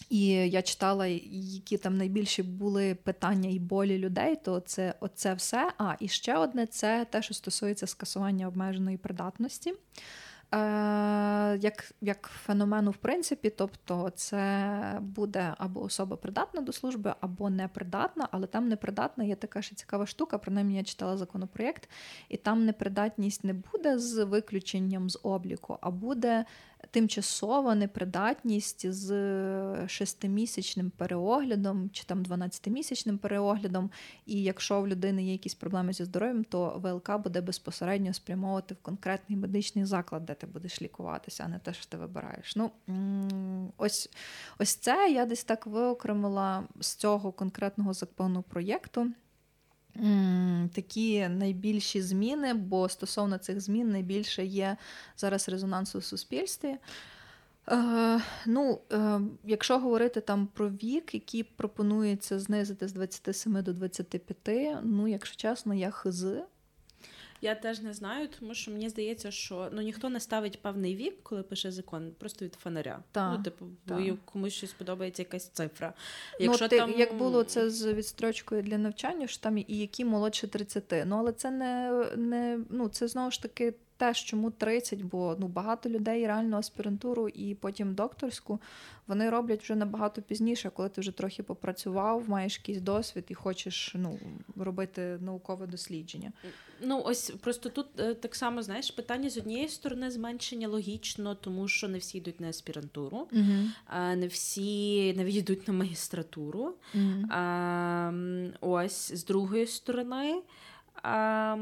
S2: І я читала, які там найбільші були питання і болі людей, то це оце все. А і ще одне це те, що стосується скасування обмеженої придатності. Е, як як феномену, в принципі, тобто це буде або особа придатна до служби, або непридатна, але там непридатна є така ще цікава штука. Принаймні я читала законопроєкт, і там непридатність не буде з виключенням з обліку, а буде тимчасова непридатність з шестимісячним переоглядом чи там 12-місячним переоглядом. І якщо в людини є якісь проблеми зі здоров'ям, то ВЛК буде безпосередньо спрямовувати в конкретний медичний заклад, де ти будеш лікуватися, а не те, що ти вибираєш. Ну ось ось це я десь так виокремила з цього конкретного законопроєкту. Такі найбільші зміни, бо стосовно цих змін найбільше є зараз резонансу в суспільстві. Е, ну, е, Якщо говорити там про вік, який пропонується знизити з 27 до 25, ну, якщо чесно, я хз.
S3: Я теж не знаю, тому що мені здається, що ну ніхто не ставить певний вік, коли пише закон, просто від фонаря.
S2: Та,
S3: ну, типу, бо комусь щось подобається якась цифра.
S2: Ну, Якщо ну, ти, там... Як було це з відстрочкою для навчання, що там і які молодше 30. Ну але це не, не ну це знову ж таки теж чому 30, бо ну багато людей реально аспірантуру і потім докторську вони роблять вже набагато пізніше, коли ти вже трохи попрацював, маєш якийсь досвід і хочеш ну, робити наукове дослідження.
S3: Ну ось просто тут е, так само знаєш питання з однієї сторони зменшення логічно, тому що не всі йдуть на аспірантуру, а не всі навіть йдуть на магістратуру.
S2: uh
S3: А, Ось з другої сторони. А,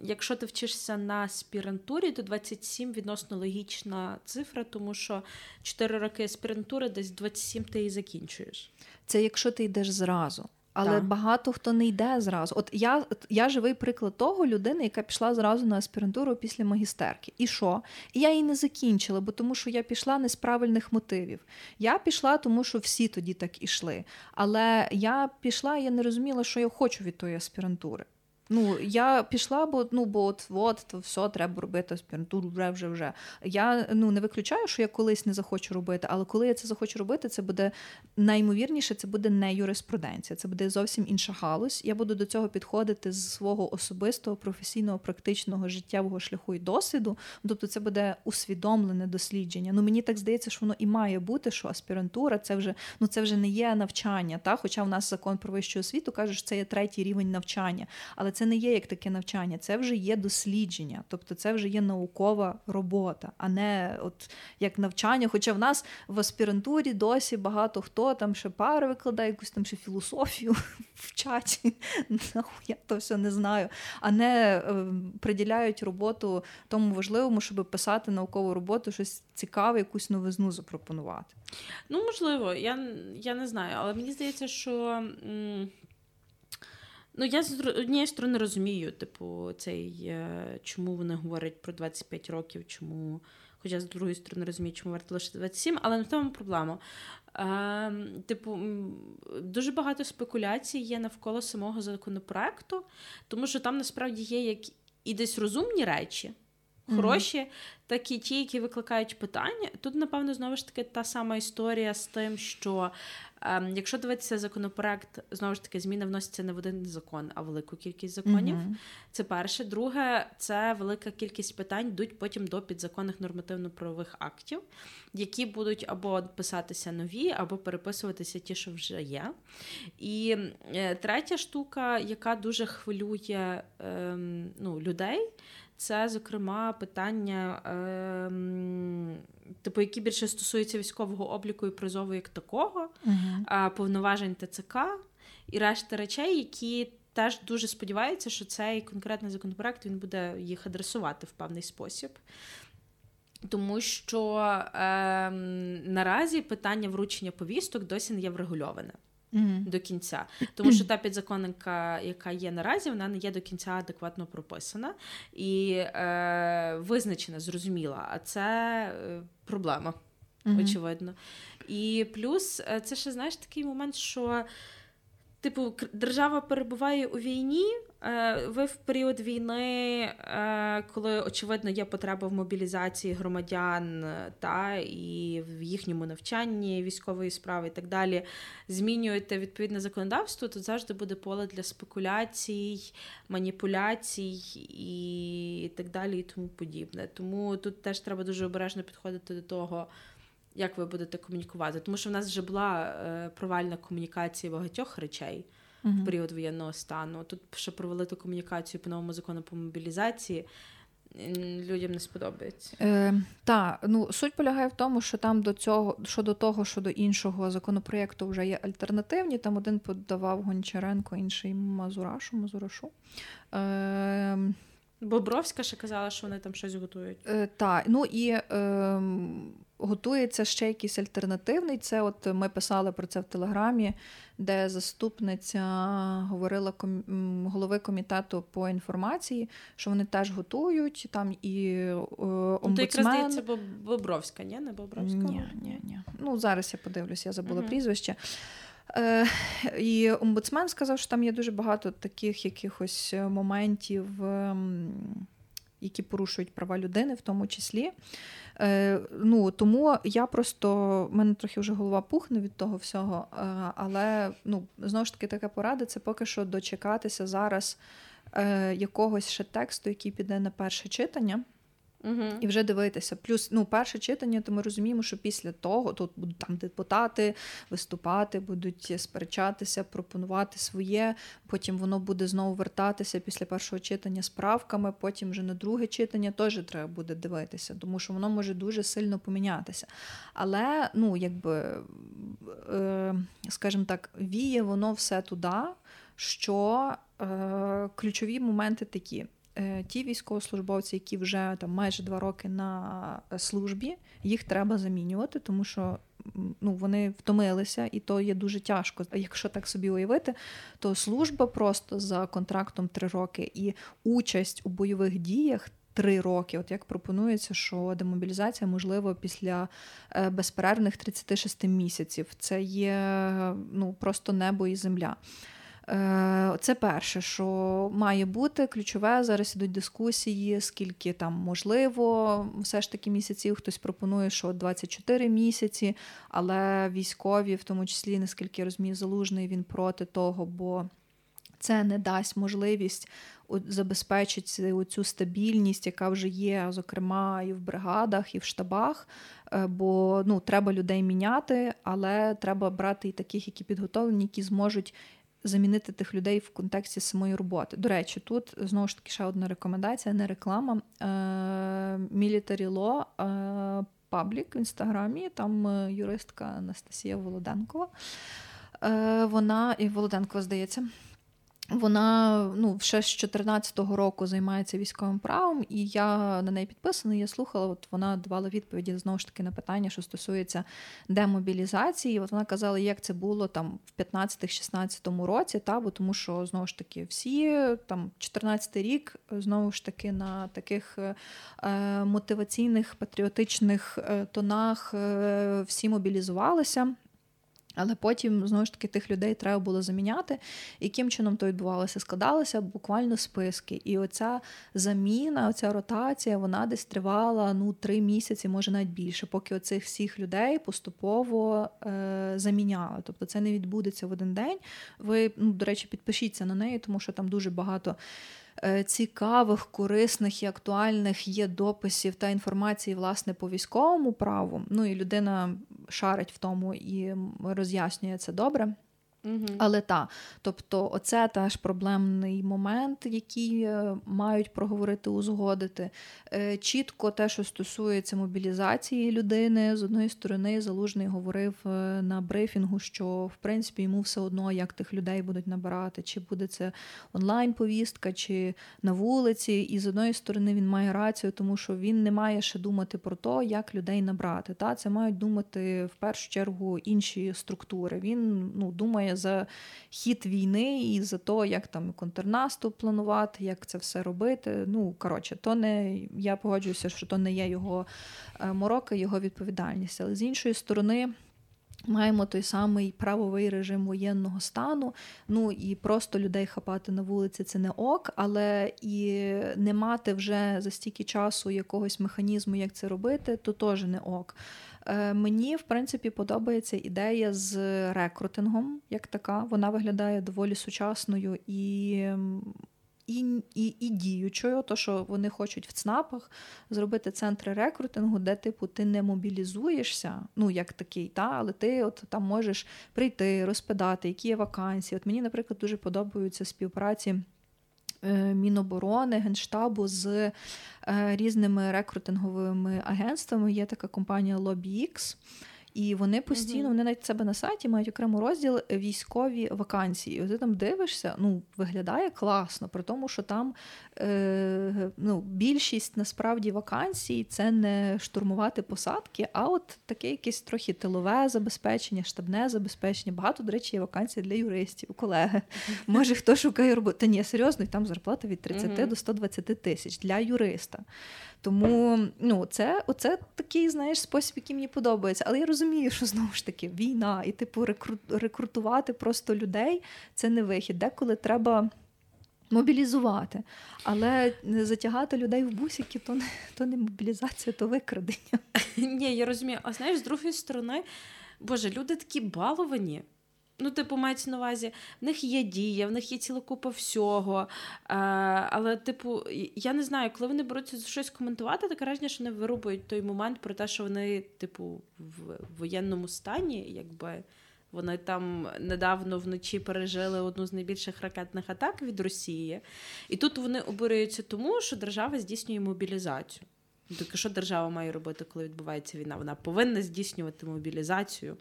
S3: Якщо ти вчишся на аспірантурі, то 27 відносно логічна цифра, тому що 4 роки аспірантури, десь 27 ти і закінчуєш.
S2: Це якщо ти йдеш зразу. Але так. багато хто не йде зразу. От я я живий приклад того людини, яка пішла зразу на аспірантуру після магістерки. І що? І я її не закінчила, бо тому що я пішла не з правильних мотивів. Я пішла, тому що всі тоді так ішли. Але я пішла, і я не розуміла, що я хочу від тої аспірантури. Ну, я пішла, бо ну, бо от, от то все треба робити аспірантуру вже вже вже. Я ну не виключаю, що я колись не захочу робити, але коли я це захочу робити, це буде наймовірніше, це буде не юриспруденція, це буде зовсім інша галузь. Я буду до цього підходити з свого особистого, професійного, практичного життєвого шляху і досвіду. Тобто, це буде усвідомлене дослідження. Ну мені так здається, що воно і має бути, що аспірантура це вже ну це вже не є навчання. Та? Хоча в нас закон про вищу освіту каже, що це є третій рівень навчання. Але це не є як таке навчання, це вже є дослідження, тобто це вже є наукова робота, а не от як навчання. Хоча в нас в аспірантурі досі багато хто там ще пари викладає, якусь там ще філософію в чаті. Я то все не знаю, а не е, приділяють роботу тому важливому, щоб писати наукову роботу, щось цікаве, якусь новизну запропонувати.
S3: Ну, можливо, я я не знаю, але мені здається, що. М- Ну, я з однієї сторони розумію, типу, цей, е, чому вони говорять про 25 років, чому. Хоча з другої сторони розумію, чому варто лише 27, але не в тому проблема. Е, Типу, дуже багато спекуляцій є навколо самого законопроекту, тому що там насправді є як і десь розумні речі, хороші, mm-hmm. так і ті, які викликають питання. Тут, напевно, знову ж таки та сама історія з тим, що Ем, якщо дивитися законопроект, знову ж таки, зміни вносяться не в один закон, а велику кількість законів. Mm-hmm. Це перше. Друге, це велика кількість питань йдуть потім до підзаконних нормативно-правових актів, які будуть або писатися нові, або переписуватися ті, що вже є. І е, третя штука, яка дуже хвилює е, ну, людей. Це, зокрема, питання, е, типу, які більше стосуються військового обліку і призову як такого, uh-huh. повноважень ТЦК і решти речей, які теж дуже сподіваються, що цей конкретний законопроект він буде їх адресувати в певний спосіб. Тому що е, наразі питання вручення повісток досі не є врегульоване mm-hmm. до кінця. Тому що та підзаконника, яка є наразі, вона не є до кінця адекватно прописана і е, визначена, зрозуміла. А це е, проблема, mm-hmm. очевидно. І плюс е, це ще знаєш такий момент, що. Типу, держава перебуває у війні. Е, ви в період війни, е, коли очевидно є потреба в мобілізації громадян та і в їхньому навчанні військової справи і так далі, змінюєте відповідне законодавство, то завжди буде поле для спекуляцій, маніпуляцій і так далі, і тому подібне. Тому тут теж треба дуже обережно підходити до того як ви будете комунікувати. Тому що в нас вже була е, провальна комунікація багатьох речей uh в період воєнного стану. Тут ще провели ту комунікацію по новому закону по мобілізації. Людям не сподобається.
S2: Е, Та ну суть полягає в тому, що там до цього, щодо того, що до іншого законопроєкту вже є альтернативні. Там один подавав Гончаренко, інший Мазурашу, Мазурашу. Е,
S3: Бобровська ще казала, що вони там щось готують.
S2: Е, Так, ну і е, готується ще якийсь альтернативний. Це от ми писали про це в Телеграмі, де заступниця говорила ком... голови комітету по інформації, що вони теж готують там і е, омбудсмен... Ну, то якраз
S3: здається, Бобровська, ні? Не Бобровська?
S2: Ні, ні, ні. Ну, зараз я подивлюся, я забула uh прізвище. Е, І омбудсмен сказав, що там є дуже багато таких якихось моментів, ем, які порушують права людини, в тому числі. Е, ну Тому я просто в мене трохи вже голова пухне від того всього. Е, але ну, знову ж таки така порада це поки що дочекатися зараз е, якогось ще тексту, який піде на перше читання. Угу. І вже дивитися. Плюс ну, перше читання, то ми розуміємо, що після того тут будуть там депутати виступати, будуть сперечатися, пропонувати своє. Потім воно буде знову вертатися після першого читання з правками. Потім вже на друге читання теж треба буде дивитися, тому що воно може дуже сильно помінятися. Але, ну, якби, е, скажімо так, віє воно все туди, що е, ключові моменти такі. Е, ті військовослужбовці, які вже там майже два роки на службі, їх треба замінювати, тому що ну, вони втомилися, і то є дуже тяжко. Якщо так собі уявити, то служба просто за контрактом три роки і участь у бойових діях. Три роки, от як пропонується, що демобілізація можливо після е, безперервних 36 місяців. Це є ну просто небо і земля. Е, це перше, що має бути ключове. Зараз ідуть дискусії, скільки там можливо, все ж таки місяців. Хтось пропонує, що 24 місяці, але військові, в тому числі, наскільки я розумію, залужний він проти того, бо це не дасть можливість забезпечити цю стабільність, яка вже є, зокрема, і в бригадах, і в штабах. Е, бо ну, треба людей міняти, але треба брати і таких, які підготовлені, які зможуть. Замінити тих людей в контексті самої роботи. До речі, тут знову ж таки ще одна рекомендація, не реклама. Е, Military Law е, в інстаграмі, там юристка Анастасія Володенкова. Вона і Володенкова, здається, вона ну, ще з 2014 року займається військовим правом, і я на неї підписана. Я слухала. От вона давала відповіді знову ж таки на питання, що стосується демобілізації. От вона казала, як це було там в 15-16 році, та бо тому, що знову ж таки всі там 14 рік знову ж таки на таких е, мотиваційних патріотичних е, тонах е, всі мобілізувалися. Але потім знову ж таки тих людей треба було заміняти. Яким чином то відбувалося? Складалися буквально списки. І оця заміна, оця ротація, вона десь тривала ну три місяці, може навіть більше, поки оцих всіх людей поступово е, заміняли. Тобто це не відбудеться в один день. Ви, ну, до речі, підпишіться на неї, тому що там дуже багато. Е, цікавих, корисних і актуальних є дописів та інформації власне по військовому праву. Ну і людина шарить в тому і роз'яснює це добре. Але та, тобто, оце теж проблемний момент, який е, мають проговорити, узгодити. Е, чітко те, що стосується мобілізації людини, з одної сторони, залужний говорив е, на брифінгу, що в принципі йому все одно, як тих людей будуть набирати, чи буде це онлайн-повістка, чи на вулиці. І з одної сторони він має рацію, тому що він не має ще думати про те, як людей набрати. Та Це мають думати в першу чергу інші структури. Він ну, думає за хід війни і за те, як там контрнаступ планувати, як це все робити. Ну, коротше, то не я погоджуюся, що то не є його е, морока, його відповідальність. Але з іншої сторони. Маємо той самий правовий режим воєнного стану. Ну і просто людей хапати на вулиці це не ок, але і не мати вже за стільки часу якогось механізму, як це робити, то теж не ок. Е, мені, в принципі, подобається ідея з рекрутингом, як така. Вона виглядає доволі сучасною і і і, і діючою, то що вони хочуть в ЦНАПах зробити центри рекрутингу, де, типу, ти не мобілізуєшся, ну як такий, та, але ти от там можеш прийти, розпитати, які є вакансії. От мені, наприклад, дуже подобаються співпраці. Е, Міноборони, Генштабу з е, різними рекрутинговими агентствами. Є така компанія LobbyX, і вони постійно, вони навіть себе на сайті мають окремо розділ військові вакансії. І ти там дивишся, ну виглядає класно, при тому, що там е, ну, більшість насправді вакансій це не штурмувати посадки, а от таке якесь трохи тилове забезпечення, штабне забезпечення. Багато, до речі, є вакансій для юристів, колеги. Може, хто шукає роботу. Та ні, серйозно, і там зарплата від 30 до 120 тисяч для юриста. Тому ну, це оце такий знаєш, спосіб, який мені подобається. Але я розумію, що знову ж таки війна, і типу рекру... рекрутувати просто людей це не вихід. Деколи треба мобілізувати. Але затягати людей в бусики то не то не мобілізація, то викрадення.
S3: Ні, я розумію. А знаєш, з другої сторони, боже, люди такі баловані. Ну, типу, мається на увазі, в них є дія, в них є ціла купа всього. А, Але, типу, я не знаю, коли вони беруться за щось коментувати, таке враження, що вони вирубують той момент про те, що вони, типу, в воєнному стані, якби вони там недавно вночі пережили одну з найбільших ракетних атак від Росії. І тут вони обурюються тому, що держава здійснює мобілізацію. Так що держава має робити, коли відбувається війна? Вона повинна здійснювати мобілізацію.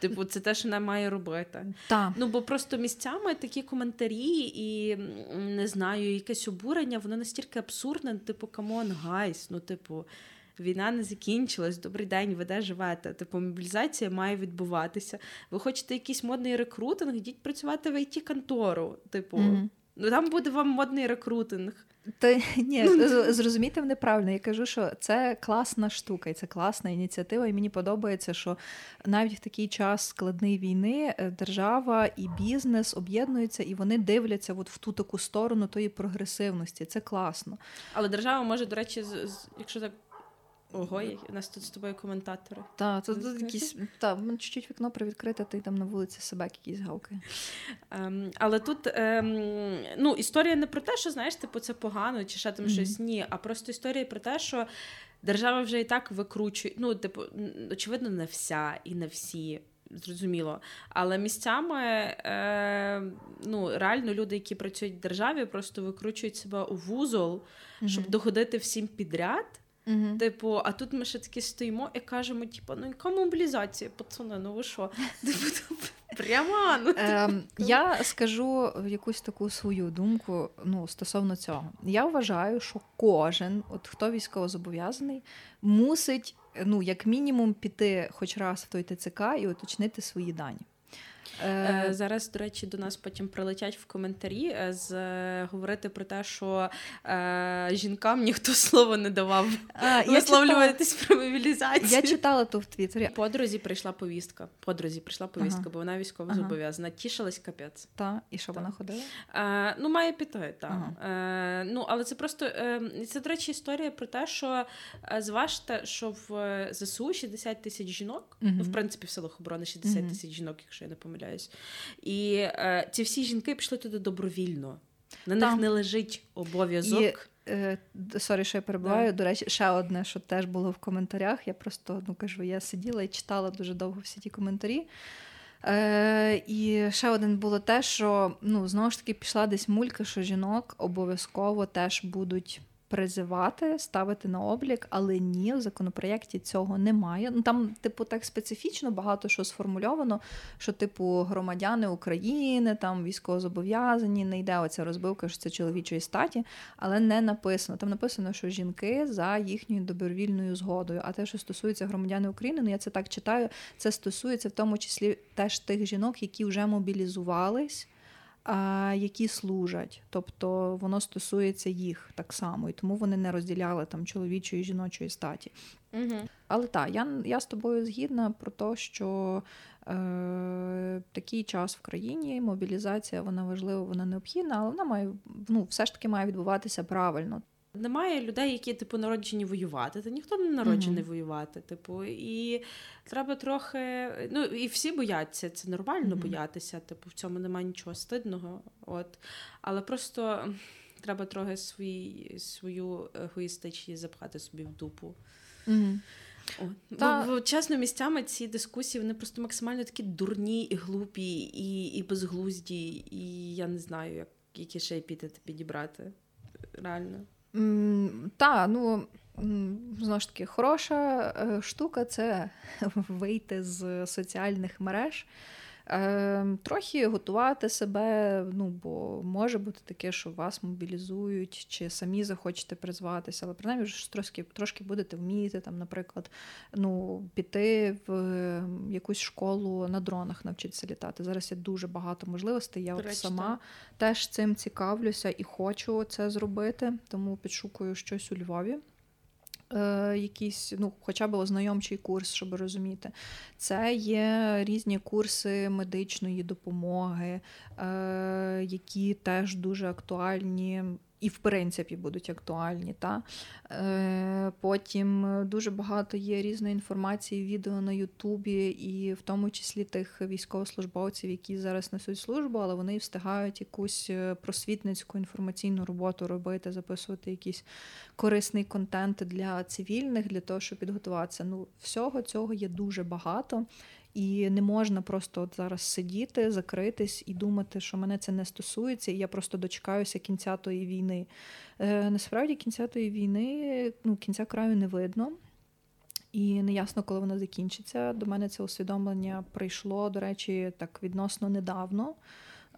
S3: Типу, це те, що вона має робити.
S2: Так.
S3: Ну бо просто місцями такі коментарі і не знаю, якесь обурення, воно настільки абсурдне. Типу, come on, guys. Ну, типу, війна не закінчилась. Добрий день, ви де живете. Типу, мобілізація має відбуватися. Ви хочете якийсь модний рекрутинг, йдіть працювати в IT контору Типу. Mm-hmm. Ну там буде вам модний рекрутинг.
S2: Та ні, зрозумійте мене правильно. Я кажу, що це класна штука, і це класна ініціатива. І мені подобається, що навіть в такий час складної війни е, держава і бізнес об'єднуються, і вони дивляться от в ту таку сторону тої прогресивності. Це класно.
S3: Але держава може, до речі, якщо так Ого, у нас тут з тобою коментатори.
S2: Так, тут, тут якісь та чуть-чуть вікно привідкрите, ти там на вулиці собак якісь гавкає.
S3: Ем, але тут ем, ну, історія не про те, що знаєш, типу, це погано чи ще там mm-hmm. щось ні, а просто історія про те, що держава вже і так викручує. Ну, типу, очевидно, не вся і не всі. Зрозуміло, але місцями е, ну реально люди, які працюють в державі, просто викручують себе у вузол, mm-hmm. щоб доходити всім підряд. Угу. Типу, а тут ми ще таки стоїмо і кажемо: типу, ну яка мобілізація, пацани, ну ви що? Типу, прямо. Ну,
S2: ем, Я скажу якусь таку свою думку ну, стосовно цього. Я вважаю, що кожен, от хто військовозобов'язаний, мусить ну, як мінімум піти хоч раз в той ТЦК і уточнити свої дані.
S3: Е, е, зараз, до речі, до нас потім прилетять в коментарі е, з говорити про те, що е, жінкам ніхто слова не давав висловлюватись про мобілізацію.
S2: Я читала то в Твіттері.
S3: Подрузі прийшла повістка. Подрузі прийшла повістка, ага. бо вона військово ага. зобов'язана. Тішилась капець.
S2: Та, і що та. вона ходила?
S3: Е, ну, має піти, так. Ага. Е, ну, але це просто е, це, до речі, історія про те, що зважте, що в ЗСУ 60 тисяч жінок, ну, в принципі, в силах оборони 60 тисяч жінок, якщо я не помиляю помиляюсь. І е, ці всі жінки пішли туди добровільно. На Там. них не лежить обов'язок. І,
S2: е, Sorry, що я перебиваю. Да. До речі, ще одне, що теж було в коментарях. Я просто ну, кажу, я сиділа і читала дуже довго всі ті коментарі. Е, І ще один було те, що ну, знову ж таки пішла десь мулька, що жінок обов'язково теж будуть призивати, ставити на облік, але ні, в законопроєкті цього немає. Ну там, типу, так специфічно багато що сформульовано, що, типу, громадяни України, там військовозобов'язані, не йде оця розбивка, що це чоловічої статі, але не написано. Там написано, що жінки за їхньою добровільною згодою. А те, що стосується громадян України, ну я це так читаю, це стосується в тому числі теж тих жінок, які вже мобілізувались які служать, тобто воно стосується їх так само, і тому вони не розділяли там чоловічої і жіночої статі. Угу. Але так, я я з тобою згідна про те, що е, такий час в країні, мобілізація вона важлива, вона необхідна, але вона має ну, все ж таки має відбуватися правильно.
S3: Немає людей, які типу народжені воювати. Та ніхто не народжений mm-hmm. воювати. Типу, і треба трохи. Ну і всі бояться. Це нормально mm-hmm. боятися. Типу, в цьому немає нічого стидного. От, але просто треба трохи свій, свою егоїстичність запхати собі в дупу.
S2: Mm-hmm.
S3: О, Та... бо, бо чесно, місцями ці дискусії вони просто максимально такі дурні і глупі, і і безглузді, і я не знаю, як які ще епітети підібрати. Реально.
S2: Та, ну знову ж таки, хороша е, штука це вийти з соціальних мереж. Е, Трохи готувати себе, ну бо може бути таке, що вас мобілізують, чи самі захочете призватися, але принаймні ж трошки трошки будете вміти, там, наприклад, ну, піти в якусь школу на дронах навчитися літати. Зараз є дуже багато можливостей. Я от сама теж цим цікавлюся і хочу це зробити, тому підшукую щось у Львові е, якийсь, ну, хоча б ознайомчий курс, щоб розуміти. Це є різні курси медичної допомоги, е, які теж дуже актуальні і, в принципі, будуть актуальні. Та? Е, Потім дуже багато є різної інформації, відео на Ютубі, і в тому числі тих військовослужбовців, які зараз несуть службу, але вони встигають якусь е, просвітницьку інформаційну роботу робити, записувати якийсь корисний контент для цивільних, для того, щоб підготуватися. Ну, всього цього є дуже багато. І не можна просто от зараз сидіти, закритись і думати, що мене це не стосується, і я просто дочекаюся кінця тої війни. Е, Насправді, кінця тої війни, ну, кінця краю не видно. І неясно, коли вона закінчиться. До мене це усвідомлення прийшло, до речі, так відносно недавно,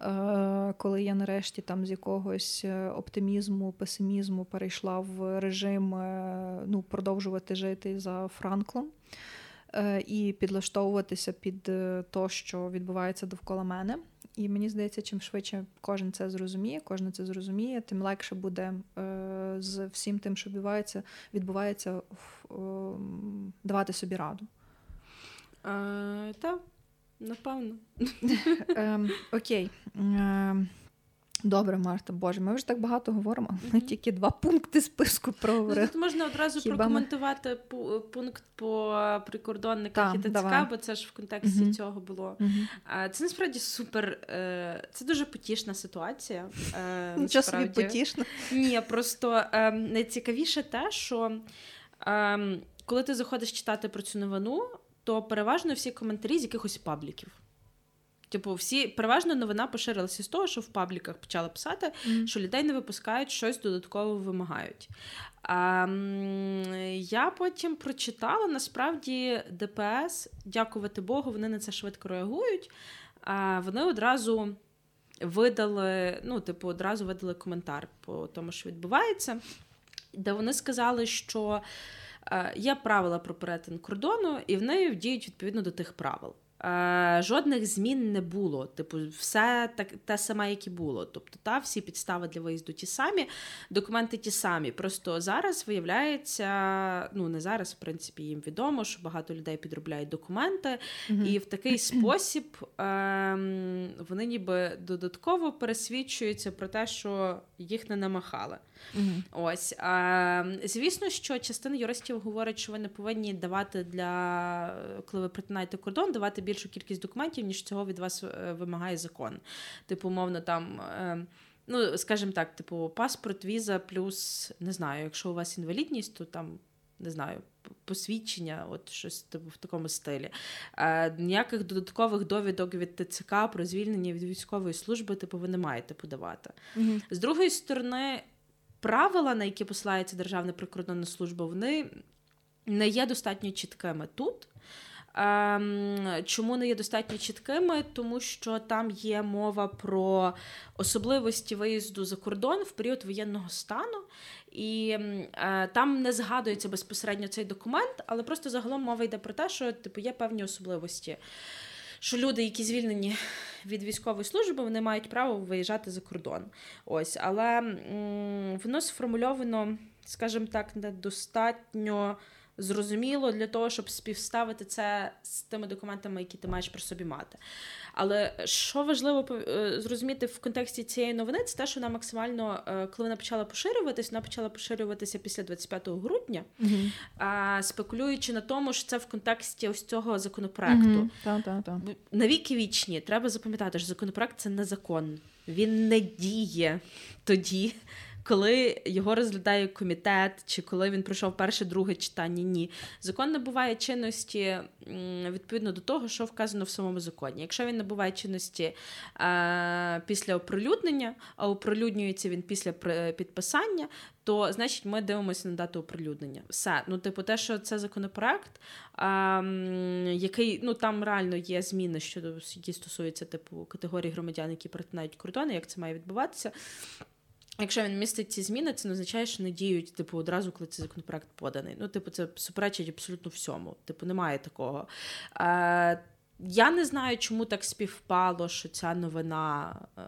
S2: е, коли я нарешті там з якогось е, оптимізму, песимізму перейшла в режим е, ну, продовжувати жити за Франклом. Е, і підлаштовуватися під те, що відбувається довкола мене. І мені здається, чим швидше кожен це зрозуміє, кожен це зрозуміє, тим легше буде е, з всім тим, що відбувається, відбувається давати собі раду.
S3: Е, Так, напевно.
S2: Е, окей. Е, Добре, Марта, Боже, ми вже так багато говоримо. Ми тільки два пункти списку проговорили.
S3: Ну, тут можна одразу
S2: Хіба
S3: прокоментувати пу- пункт по прикордонниках і ТЦК,
S2: давай.
S3: бо це ж в контексті
S2: Мгм.
S3: цього було. А, Це насправді супер. е, Це дуже потішна ситуація. е,
S2: Нічого собі потішно.
S3: Ні, просто ем, найцікавіше те, що коли ти заходиш читати про цю новину, то переважно всі коментарі з якихось пабліків. Типу, всі переважно новина поширилася з того, що в пабліках почали писати,
S2: Мгм.
S3: що людей не випускають, щось додатково вимагають. А, я потім прочитала насправді ДПС, дякувати Богу, вони на це швидко реагують. А, вони одразу видали, ну, типу, одразу видали коментар по тому, що відбувається, де вони сказали, що е, є правила про перетин кордону, і вони діють відповідно до тих правил. Е, Жодних змін не було. Типу, все так те саме, як і було. Тобто, та всі підстави для виїзду ті самі, документи ті самі. Просто зараз виявляється, ну не зараз, в принципі, їм відомо, що багато людей підробляють документи,
S2: Мгм.
S3: і в такий спосіб ем, вони ніби додатково пересвідчуються про те, що їх не намахали.
S2: Мгм.
S3: Ось ем, звісно, що частина юристів говорить, що ви не повинні давати для коли ви притинаєте кордон, давати більшу кількість документів, ніж цього від вас е, вимагає закон. Типу, умовно, там. ем, Ну, скажімо так, типу, паспорт, віза, плюс не знаю, якщо у вас інвалідність, то там не знаю, посвідчення, от щось типу в такому стилі. Е, ніяких додаткових довідок від ТЦК про звільнення від військової служби, типу, ви не маєте подавати.
S2: Мгм.
S3: З другої сторони, правила, на які посилається Державна прикордонна служба, вони не є достатньо чіткими тут. Ем, чому не є достатньо чіткими? Тому що там є мова про особливості виїзду за кордон в період воєнного стану, і е, там не згадується безпосередньо цей документ, але просто загалом мова йде про те, що типу є певні особливості. Що люди, які звільнені від військової служби, вони мають право виїжджати за кордон. Ось, але м, воно сформульовано, скажімо так, недостатньо зрозуміло для того, щоб співставити це з тими документами, які ти маєш при собі мати. Але що важливо е, зрозуміти в контексті цієї новини, це те, що вона максимально, е, коли вона почала поширюватись, вона почала поширюватися після 25 грудня, а, спекулюючи на тому, що це в контексті ось цього законопроекту. Бо Навіки вічні, треба запам'ятати, що законопроект це не закон. Він не діє тоді, коли його розглядає комітет, чи коли він пройшов перше, друге читання. Ні. Закон набуває чинності відповідно до того, що вказано в самому законі. Якщо він набуває чинності е, після оприлюднення, а оприлюднюється він після підписання, то значить ми дивимося на дату оприлюднення. Все. Ну, типу, те, що це законопроект, м, який ну там реально є зміни щодо які стосуються типу категорії громадян, які перетинають кордони, як це має відбуватися. Якщо він містить ці зміни, це не означає, що не діють типу одразу, коли цей законопроект поданий. Ну, типу, це суперечить абсолютно всьому. Типу, немає такого. Е, я не знаю, чому так співпало, що ця новина е,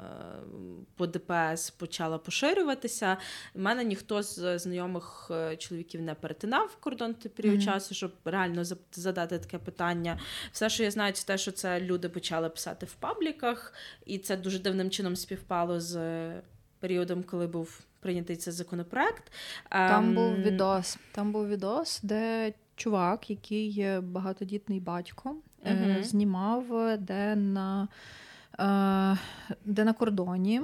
S3: по ДПС почала поширюватися. У мене ніхто з знайомих е, чоловіків не перетинав кордон той період
S2: Мгм.
S3: часу, щоб реально задати таке питання. Все, що я знаю, це те, що це люди почали писати в пабліках, і це дуже дивним чином співпало з періодом, коли був прийнятий цей законопроект.
S2: Там
S3: Ем,
S2: був відос. Там був відос, де чувак, який є багатодітний батько,
S3: uh-huh.
S2: знімав, е, де на, е, де на кордоні.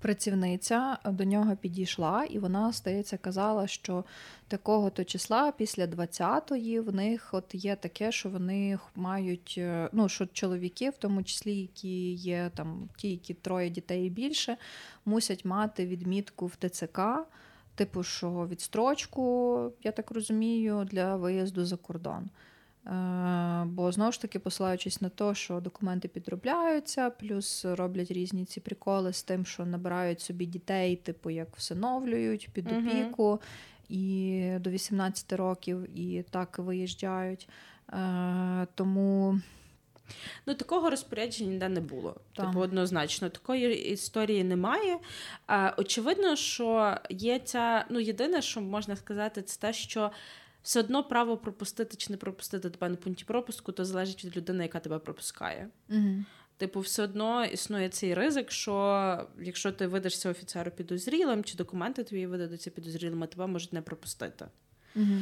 S2: Працівниця до нього підійшла, і вона, здається, казала, що такого то числа після 20-ї в них от є таке, що вони мають, е, ну що чоловіки, в тому числі, які є там ті, які троє дітей і більше, мусять мати відмітку в ТЦК, типу, що відстрочку, я так розумію, для виїзду за кордон. Е, Бо знову ж таки, посилаючись на те, що документи підробляються, плюс роблять різні ці приколи з тим, що набирають собі дітей, типу як всиновлюють під опіку і до 18 років, і так виїжджають. Е, Тому
S3: Ну, такого розпорядження ніде не було.
S2: Так.
S3: Типу, однозначно, такої історії немає. Очевидно, що є ця. Ну, єдине, що можна сказати, це те, що все одно право пропустити чи не пропустити тебе на пункті пропуску, то залежить від людини, яка тебе пропускає.
S2: Угу.
S3: Типу, все одно існує цей ризик, що якщо ти видашся офіцеру підозрілим, чи документи твої видадуться підозрілими, тебе можуть не пропустити.
S2: Угу.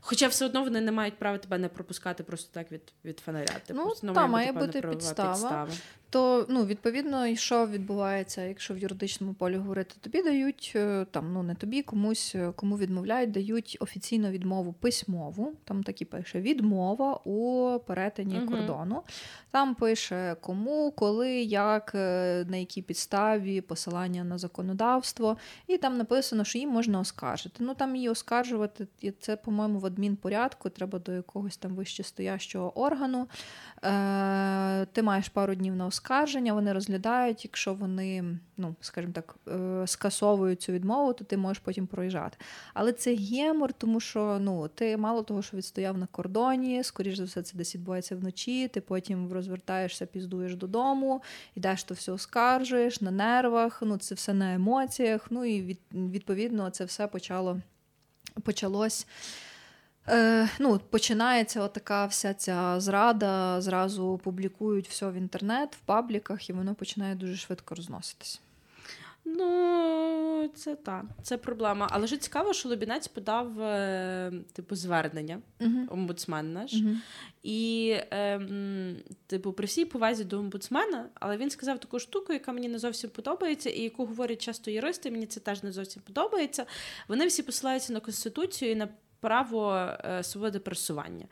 S3: Хоча все одно вони не мають права тебе не пропускати просто так від від фонаря. Типу,
S2: Ну, та,
S3: має бути
S2: підстава.
S3: підстава.
S2: То ну відповідно, і що відбувається, якщо в юридичному полі говорити, тобі дають е, там, ну не тобі, комусь е, кому відмовляють, дають офіційну відмову письмову. Там так і пише відмова у перетині
S3: Мгм.
S2: кордону. Там пише кому, коли, як, е, на якій підставі, посилання на законодавство, і там написано, що її можна оскаржити. Ну там її оскаржувати, це, по-моєму, в адмінпорядку, треба до якогось там вищестоящого органу. Е, ти маєш пару днів на оскарження, вони розглядають. Якщо вони, ну скажімо так, е, скасовують цю відмову, то ти можеш потім проїжджати. Але це гемор, тому що ну ти мало того, що відстояв на кордоні, скоріш за все, це десь відбувається вночі. Ти потім розвертаєшся, піздуєш додому, йдеш то все оскаржуєш на нервах. Ну це все на емоціях. Ну і від, відповідно це все почало почалось. Е, ну, починається отака вся ця зрада, зразу публікують все в інтернет, в пабліках, і воно починає дуже швидко розноситись.
S3: Ну, це так, це проблема. Але ж цікаво, що Лубінець подав е, типу звернення
S2: Угу.
S3: омбудсмен наш.
S2: Угу.
S3: І, ем, типу, при всій повазі до омбудсмена, але він сказав таку штуку, яка мені не зовсім подобається, і яку говорять часто юристи, мені це теж не зовсім подобається. Вони всі посилаються на конституцію і на право е, свободи пересування.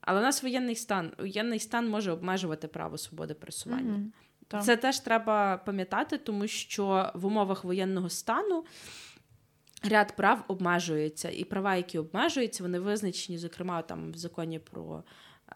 S3: Але у нас воєнний стан. Воєнний стан може обмежувати право свободи пересування.
S2: Так.
S3: Це теж треба пам'ятати, тому що в умовах воєнного стану ряд прав обмежується, і права, які обмежуються, вони визначені, зокрема, там в законі про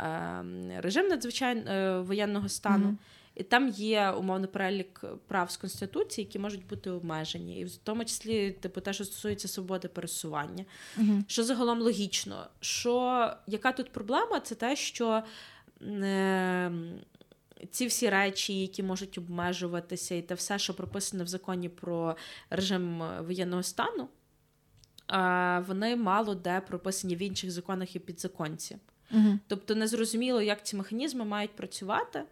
S3: е, режим надзвичайного воєнного стану.
S2: Мгм.
S3: І там є умовно перелік прав з конституції, які можуть бути обмежені, і в тому числі типу те, що стосується свободи пересування.
S2: Угу.
S3: Що загалом логічно, що яка тут проблема, це те, що е, ці всі речі, які можуть обмежуватися, і те все, що прописано в законі про режим воєнного стану, е, вони мало де прописані в інших законах і підзаконці.
S2: Угу.
S3: Тобто незрозуміло, як ці механізми мають працювати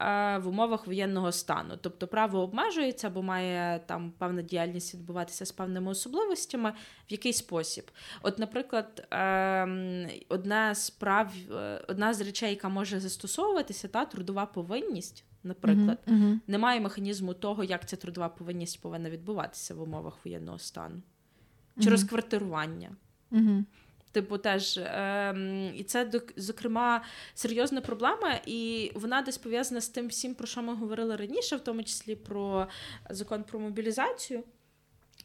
S3: е, в умовах воєнного стану. Тобто право обмежується або має там певна діяльність відбуватися з певними особливостями, в який спосіб. От, наприклад, е, одна з прав, е, одна з речей, яка може застосовуватися, та трудова повинність, наприклад,
S2: Угу.
S3: немає механізму того, як ця трудова повинність повинна відбуватися в умовах воєнного стану. Чи
S2: Мгм.
S3: розквартирування. Типу, теж ем, і це зокрема серйозна проблема, і вона десь пов'язана з тим всім, про що ми говорили раніше, в тому числі про закон про мобілізацію.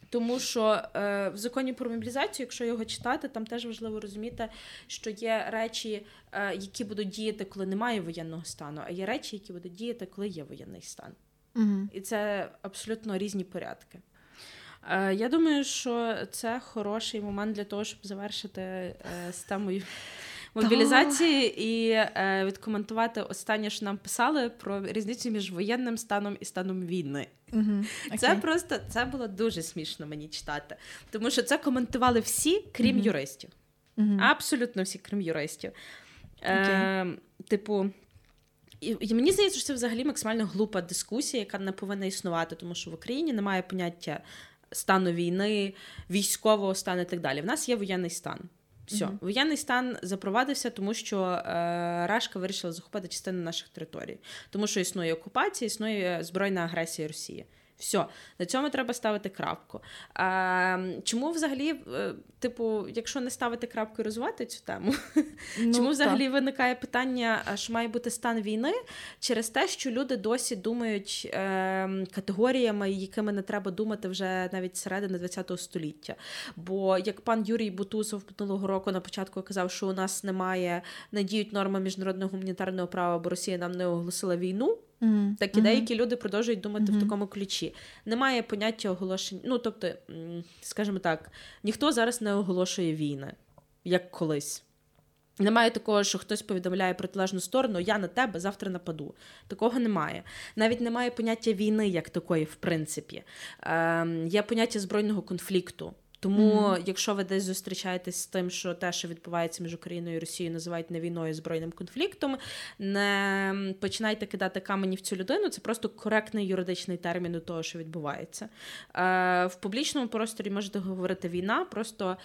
S3: Тому що е, в законі про мобілізацію, якщо його читати, там теж важливо розуміти, що є речі, е, які будуть діяти, коли немає воєнного стану, а є речі, які будуть діяти, коли є воєнний стан.
S2: Угу.
S3: І це абсолютно різні порядки. Е, Я думаю, що це хороший момент для того, щоб завершити е, з темою мобілізації і е, відкоментувати останнє, що нам писали про різницю між воєнним станом і станом війни.
S2: Угу.
S3: Це просто це було дуже смішно мені читати, тому що це коментували всі, крім
S2: Мгм.
S3: юристів.
S2: Угу.
S3: Абсолютно всі, крім юристів. Е, типу, і, і мені здається, що це взагалі максимально глупа дискусія, яка не повинна існувати, тому що в Україні немає поняття стану війни, військового стану і так далі. В нас є воєнний стан. Все,
S2: Мгм.
S3: воєнний стан запровадився, тому що е, Рашка вирішила захопити частину наших територій, тому що існує окупація, існує збройна агресія Росії. Все, на цьому треба ставити крапку. А, чому взагалі, е, типу, якщо не ставити крапку і розвивати цю тему,
S2: Ну,
S3: чому взагалі виникає питання, що має бути стан війни через те, що люди досі думають е, категоріями, якими не треба думати вже навіть середини ХХ століття. Бо як пан Юрій Бутусов минулого року на початку казав, що у нас немає не діють норми міжнародного гуманітарного права, бо Росія нам не оголосила війну.
S2: Мгм.
S3: Так і деякі люди продовжують думати
S2: Мгм.
S3: в такому ключі. Немає поняття оголошень. Ну тобто, скажімо так, ніхто зараз не оголошує війни, як колись. Немає такого, що хтось повідомляє протилежну сторону, я на тебе завтра нападу. Такого немає. Навіть немає поняття війни як такої, в принципі. Е, Є поняття збройного конфлікту. Тому, mm-hmm. якщо ви десь зустрічаєтесь з тим, що те, що відбувається між Україною і Росією, називають не війною а збройним конфліктом, не починайте кидати камені в цю людину. Це просто коректний юридичний термін до того, що відбувається. Е, В публічному просторі можете говорити війна, просто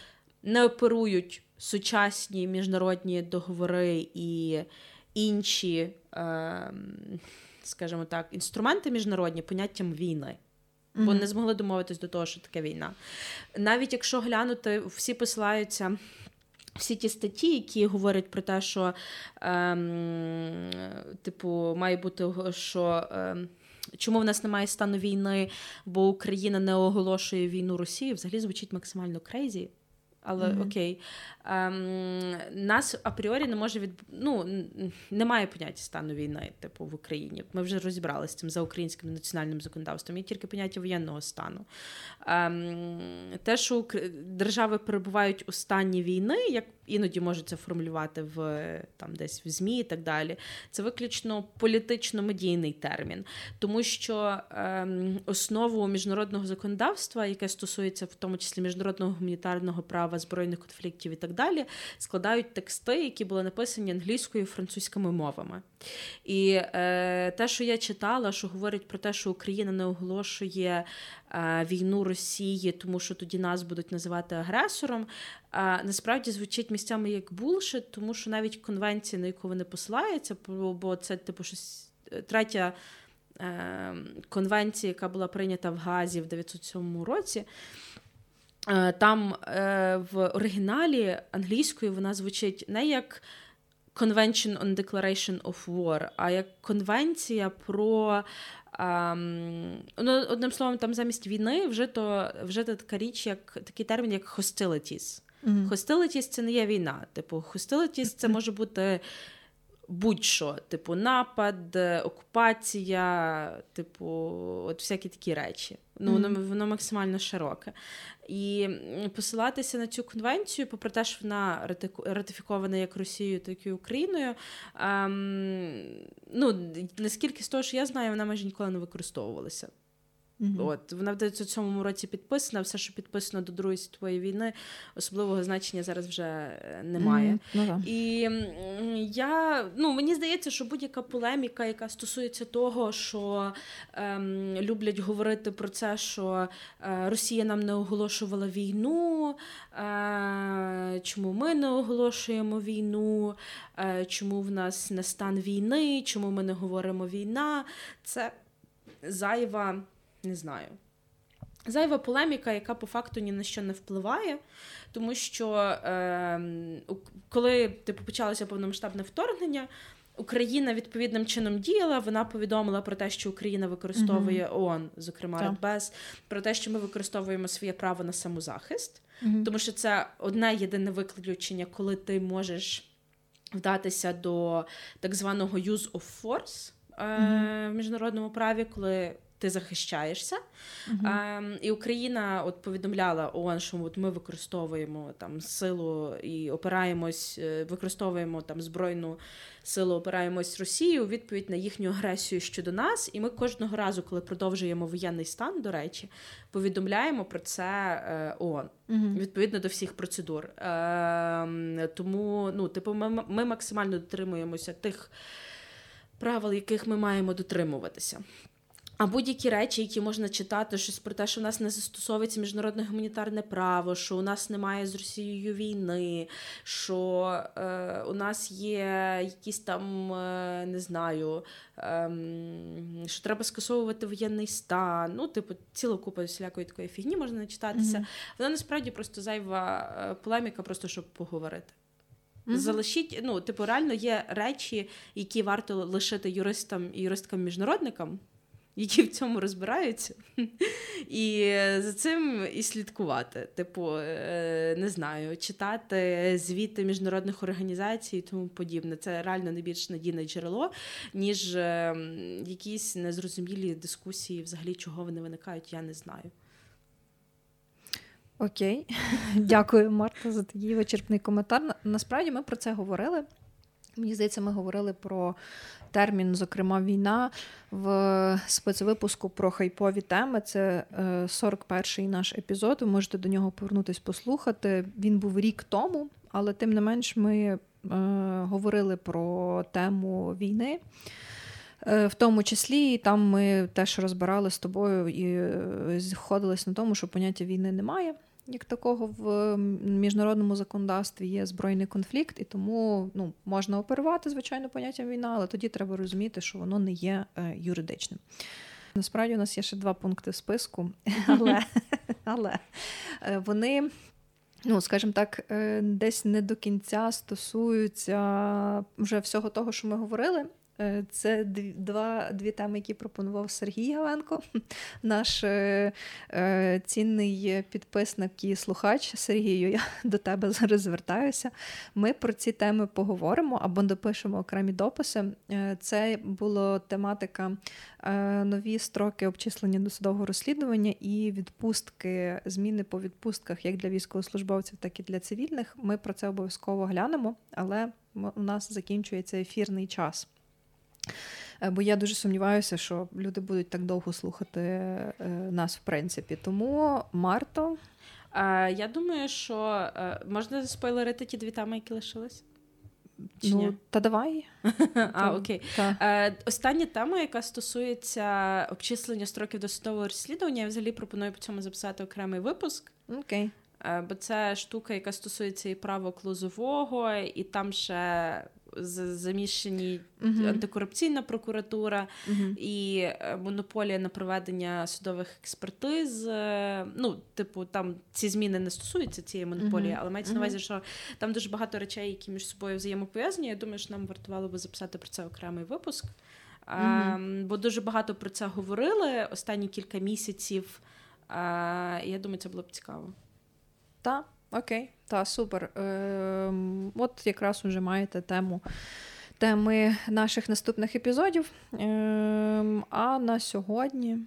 S3: не оперують сучасні міжнародні договори і інші, е, скажімо так, інструменти міжнародні поняттям війни. Бо не змогли домовитись до того, що таке війна. Навіть якщо глянути, всі посилаються. Всі ті статті, які говорять про те, що ем, типу має бути що ем, чому в нас немає стану війни, бо Україна не оголошує війну Росії, взагалі звучить максимально crazy. Але mm-hmm. окей, ем, нас апріорі не може від ну, немає поняття стану війни, типу в Україні. Ми вже розібралися з цим за українським національним законодавством. Є тільки поняття воєнного стану. Ем, Те, що держави перебувають у стані війни, як іноді можуть це формулювати в там десь в ЗМІ і так далі. Це виключно політично-медійний термін, тому що ем, основу міжнародного законодавства, яке стосується в тому числі міжнародного гуманітарного права, збройних конфліктів і так далі, складають тексти, які були написані англійською і французькими мовами. І е, те, що я читала, що говорять про те, що Україна не оголошує війну Росії, тому що тоді нас будуть називати агресором, е, насправді звучить місцями як булшит, тому що навіть конвенція, на яку вони посилаються, бо це типу щось е, третя. Е, конвенція, яка була прийнята в Газі в 907 році, е, там в оригіналі англійською вона звучить не як Convention on Declaration of War, а як конвенція про. Ну, Одним словом, там замість війни вжито вжито така річ, як такий термін, як hostilities. Mm-hmm. Hostilities – це не є війна. Типу, hostilities – це може бути будь-що, типу, напад, окупація, типу, от всякі такі речі. Ну, воно, воно максимально широке. І посилатися на цю конвенцію, попри те, що вона ратифікована як Росією, так і Україною. Ем, ну, наскільки з того, що я знаю, вона майже ніколи не використовувалася. Mm-hmm. От Вона в 1907 році підписана, все, що підписано до Другої світової війни, особливого значення зараз вже е, немає. Mm-hmm. І я, ну, мені здається, що будь-яка полеміка, яка стосується того, що ем, люблять говорити про це, що е, Росія нам не оголошувала війну, е, чому ми не оголошуємо війну, е, чому в нас не стан війни, чому ми не говоримо війна, це зайва не знаю. Зайва полеміка, яка по факту ні на що не впливає, тому що е, коли типу, почалося повномасштабне вторгнення, Україна відповідним чином діяла. Вона повідомила про те, що Україна використовує mm-hmm. ООН, зокрема Радбез, про те, що ми використовуємо своє право на самозахист, mm-hmm. тому що це одне єдине виключення, коли ти можеш вдатися до так званого use of force mm-hmm. в міжнародному праві, коли ти захищаєшся. Uh-huh. А, І Україна от повідомляла ООН, що от ми використовуємо там силу і опираємось, е, використовуємо там збройну силу, опираємось Росію у відповідь на їхню агресію щодо нас. І ми кожного разу, коли продовжуємо воєнний стан, до речі, повідомляємо про це е, ООН uh-huh. відповідно до всіх процедур. Е, Тому, ну, типу, ми, ми максимально дотримуємося тих правил, яких ми маємо дотримуватися. А будь-які речі, які можна читати, щось про те, що в нас не застосовується міжнародне гуманітарне право, що у нас немає з Росією війни, що е, у нас є якісь там, е, не знаю, е, що треба скасовувати воєнний стан. Ну, типу, ціла купа всілякої такої фігні можна начитатися. Mm-hmm. Вона насправді просто зайва е, полеміка, просто щоб поговорити. Mm-hmm. Залишіть, ну, типу, реально є речі, які варто лишити юристам і юристкам-міжнародникам які в цьому розбираються, і за цим і слідкувати. Типу, е, не знаю, читати звіти міжнародних організацій і тому подібне. Це реально найбільш надійне джерело, ніж е, якісь незрозумілі дискусії, взагалі чого вони виникають, я не знаю.
S2: Окей, дякую, Марта, за такий вичерпний коментар. Насправді ми про це говорили. Мені здається, ми говорили про термін, зокрема, війна в спецвипуску про хайпові теми. Це 41-й е, наш епізод. Ви можете до нього повернутись послухати. Він був рік тому, але тим не менш ми е, говорили про тему війни. Е, в тому числі, і там ми теж розбирали з тобою і зходились на тому, що поняття війни немає як такого в міжнародному законодавстві є збройний конфлікт, і тому ну, можна оперувати, звичайно, поняттям війна, але тоді треба розуміти, що воно не є е, юридичним. Насправді у нас є ще два пункти в списку, але, але е, вони. Ну, скажімо так, е, десь не до кінця стосуються вже всього того, що ми говорили. Е, це два, дві теми, які пропонував Сергій Галенко, наш е, е, цінний підписник і слухач Сергію. Я до тебе зараз звертаюся. Ми про ці теми поговоримо або допишемо окремі дописи. Е, це була тематика е, нові строки обчислення досудового розслідування і відпустки, зміни по відпустках як для військовослужбовців, так і для цивільних. Ми про це обов'язково глянемо, але у нас закінчується ефірний час. Е, бо я дуже сумніваюся, що люди будуть так довго слухати е, нас, в принципі. Тому Марто.
S3: Я думаю, що е, можна спойлерити ті дві теми, які лишились?
S2: Чи ну, ні? Та давай.
S3: А, окей. Та. Остання тема, яка стосується обчислення строків досудового розслідування, я взагалі пропоную по цьому записати окремий випуск.
S2: Окей.
S3: Бо це штука, яка стосується і правок лозового, і там ще заміщені uh-huh. антикорупційна прокуратура uh-huh. і е, монополія на проведення судових експертиз. Е, ну, типу, там ці зміни не стосуються цієї монополії, uh-huh. але мається на увазі, що там дуже багато речей, які між собою взаємопов'язані. Я думаю, що нам вартувало би записати про це окремий випуск. А, бо дуже багато про це говорили останні кілька місяців. А, я думаю, це було б цікаво.
S2: Так. Окей, та супер. Е, От якраз уже маєте тему теми наших наступних епізодів. Е, А на сьогодні.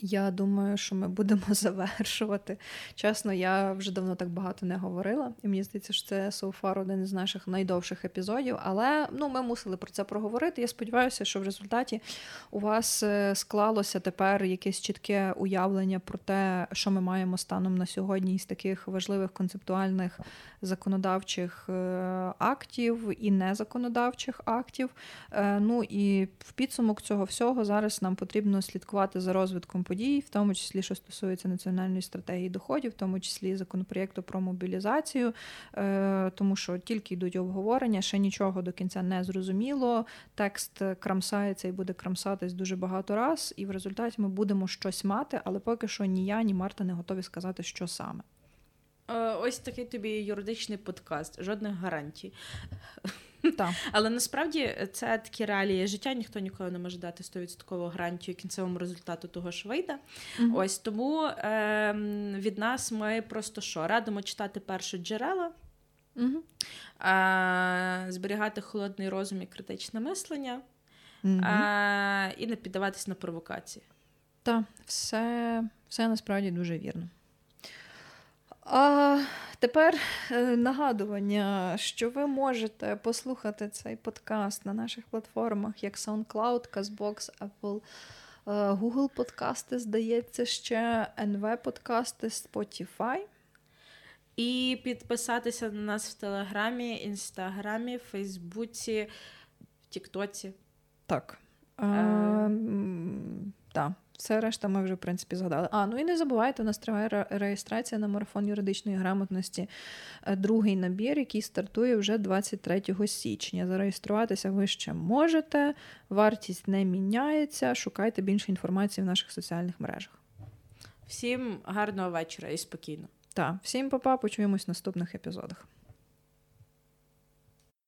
S2: Я думаю, що ми будемо завершувати. Чесно, я вже давно так багато не говорила, і мені здається, що це so far один із наших найдовших епізодів. Але ну, ми мусили про це проговорити. Я сподіваюся, що в результаті у вас е, склалося тепер якесь чітке уявлення про те, що ми маємо станом на сьогодні із таких важливих концептуальних законодавчих е, актів і незаконодавчих актів. Е, ну і в підсумок цього всього зараз нам потрібно слідкувати за розвитком подій, в тому числі, що стосується національної стратегії доходів, в тому числі законопроєкту про мобілізацію, е, тому що тільки йдуть обговорення, ще нічого до кінця не зрозуміло. Текст крамсається і буде крамсатись дуже багато раз, і в результаті ми будемо щось мати, але поки що ні я, ні Марта не готові сказати, що саме.
S3: Е, ось такий тобі юридичний подкаст, жодних гарантій.
S2: Так.
S3: Але насправді це такі реалії життя, ніхто ніколи не може дати 100% гарантію кінцевому результату того, що вийде. Угу. Ось тому е, від нас ми просто що радимо читати перші джерела,
S2: угу.
S3: е, зберігати холодний розум і критичне мислення угу. е, і не піддаватись на провокації.
S2: Так, все, все насправді дуже вірно. А тепер е, нагадування, що ви можете послухати цей подкаст на наших платформах, як SoundCloud, CastBox, Apple, е, Google подкасти, здається, ще NV подкасти, Spotify.
S3: І підписатися на нас в Телеграмі, Інстаграмі, Фейсбуці, Тіктоці.
S2: Так. Е... Так. Все решта ми вже, в принципі, згадали. А, ну і не забувайте, у нас триває реєстрація на марафон юридичної грамотності, е, другий набір, який стартує вже 23 січня. Зареєструватися ви ще можете, вартість не міняється. Шукайте більше інформації в наших соціальних мережах.
S3: Всім гарного вечора і спокійно.
S2: Так, всім па-па, почуємось в наступних епізодах.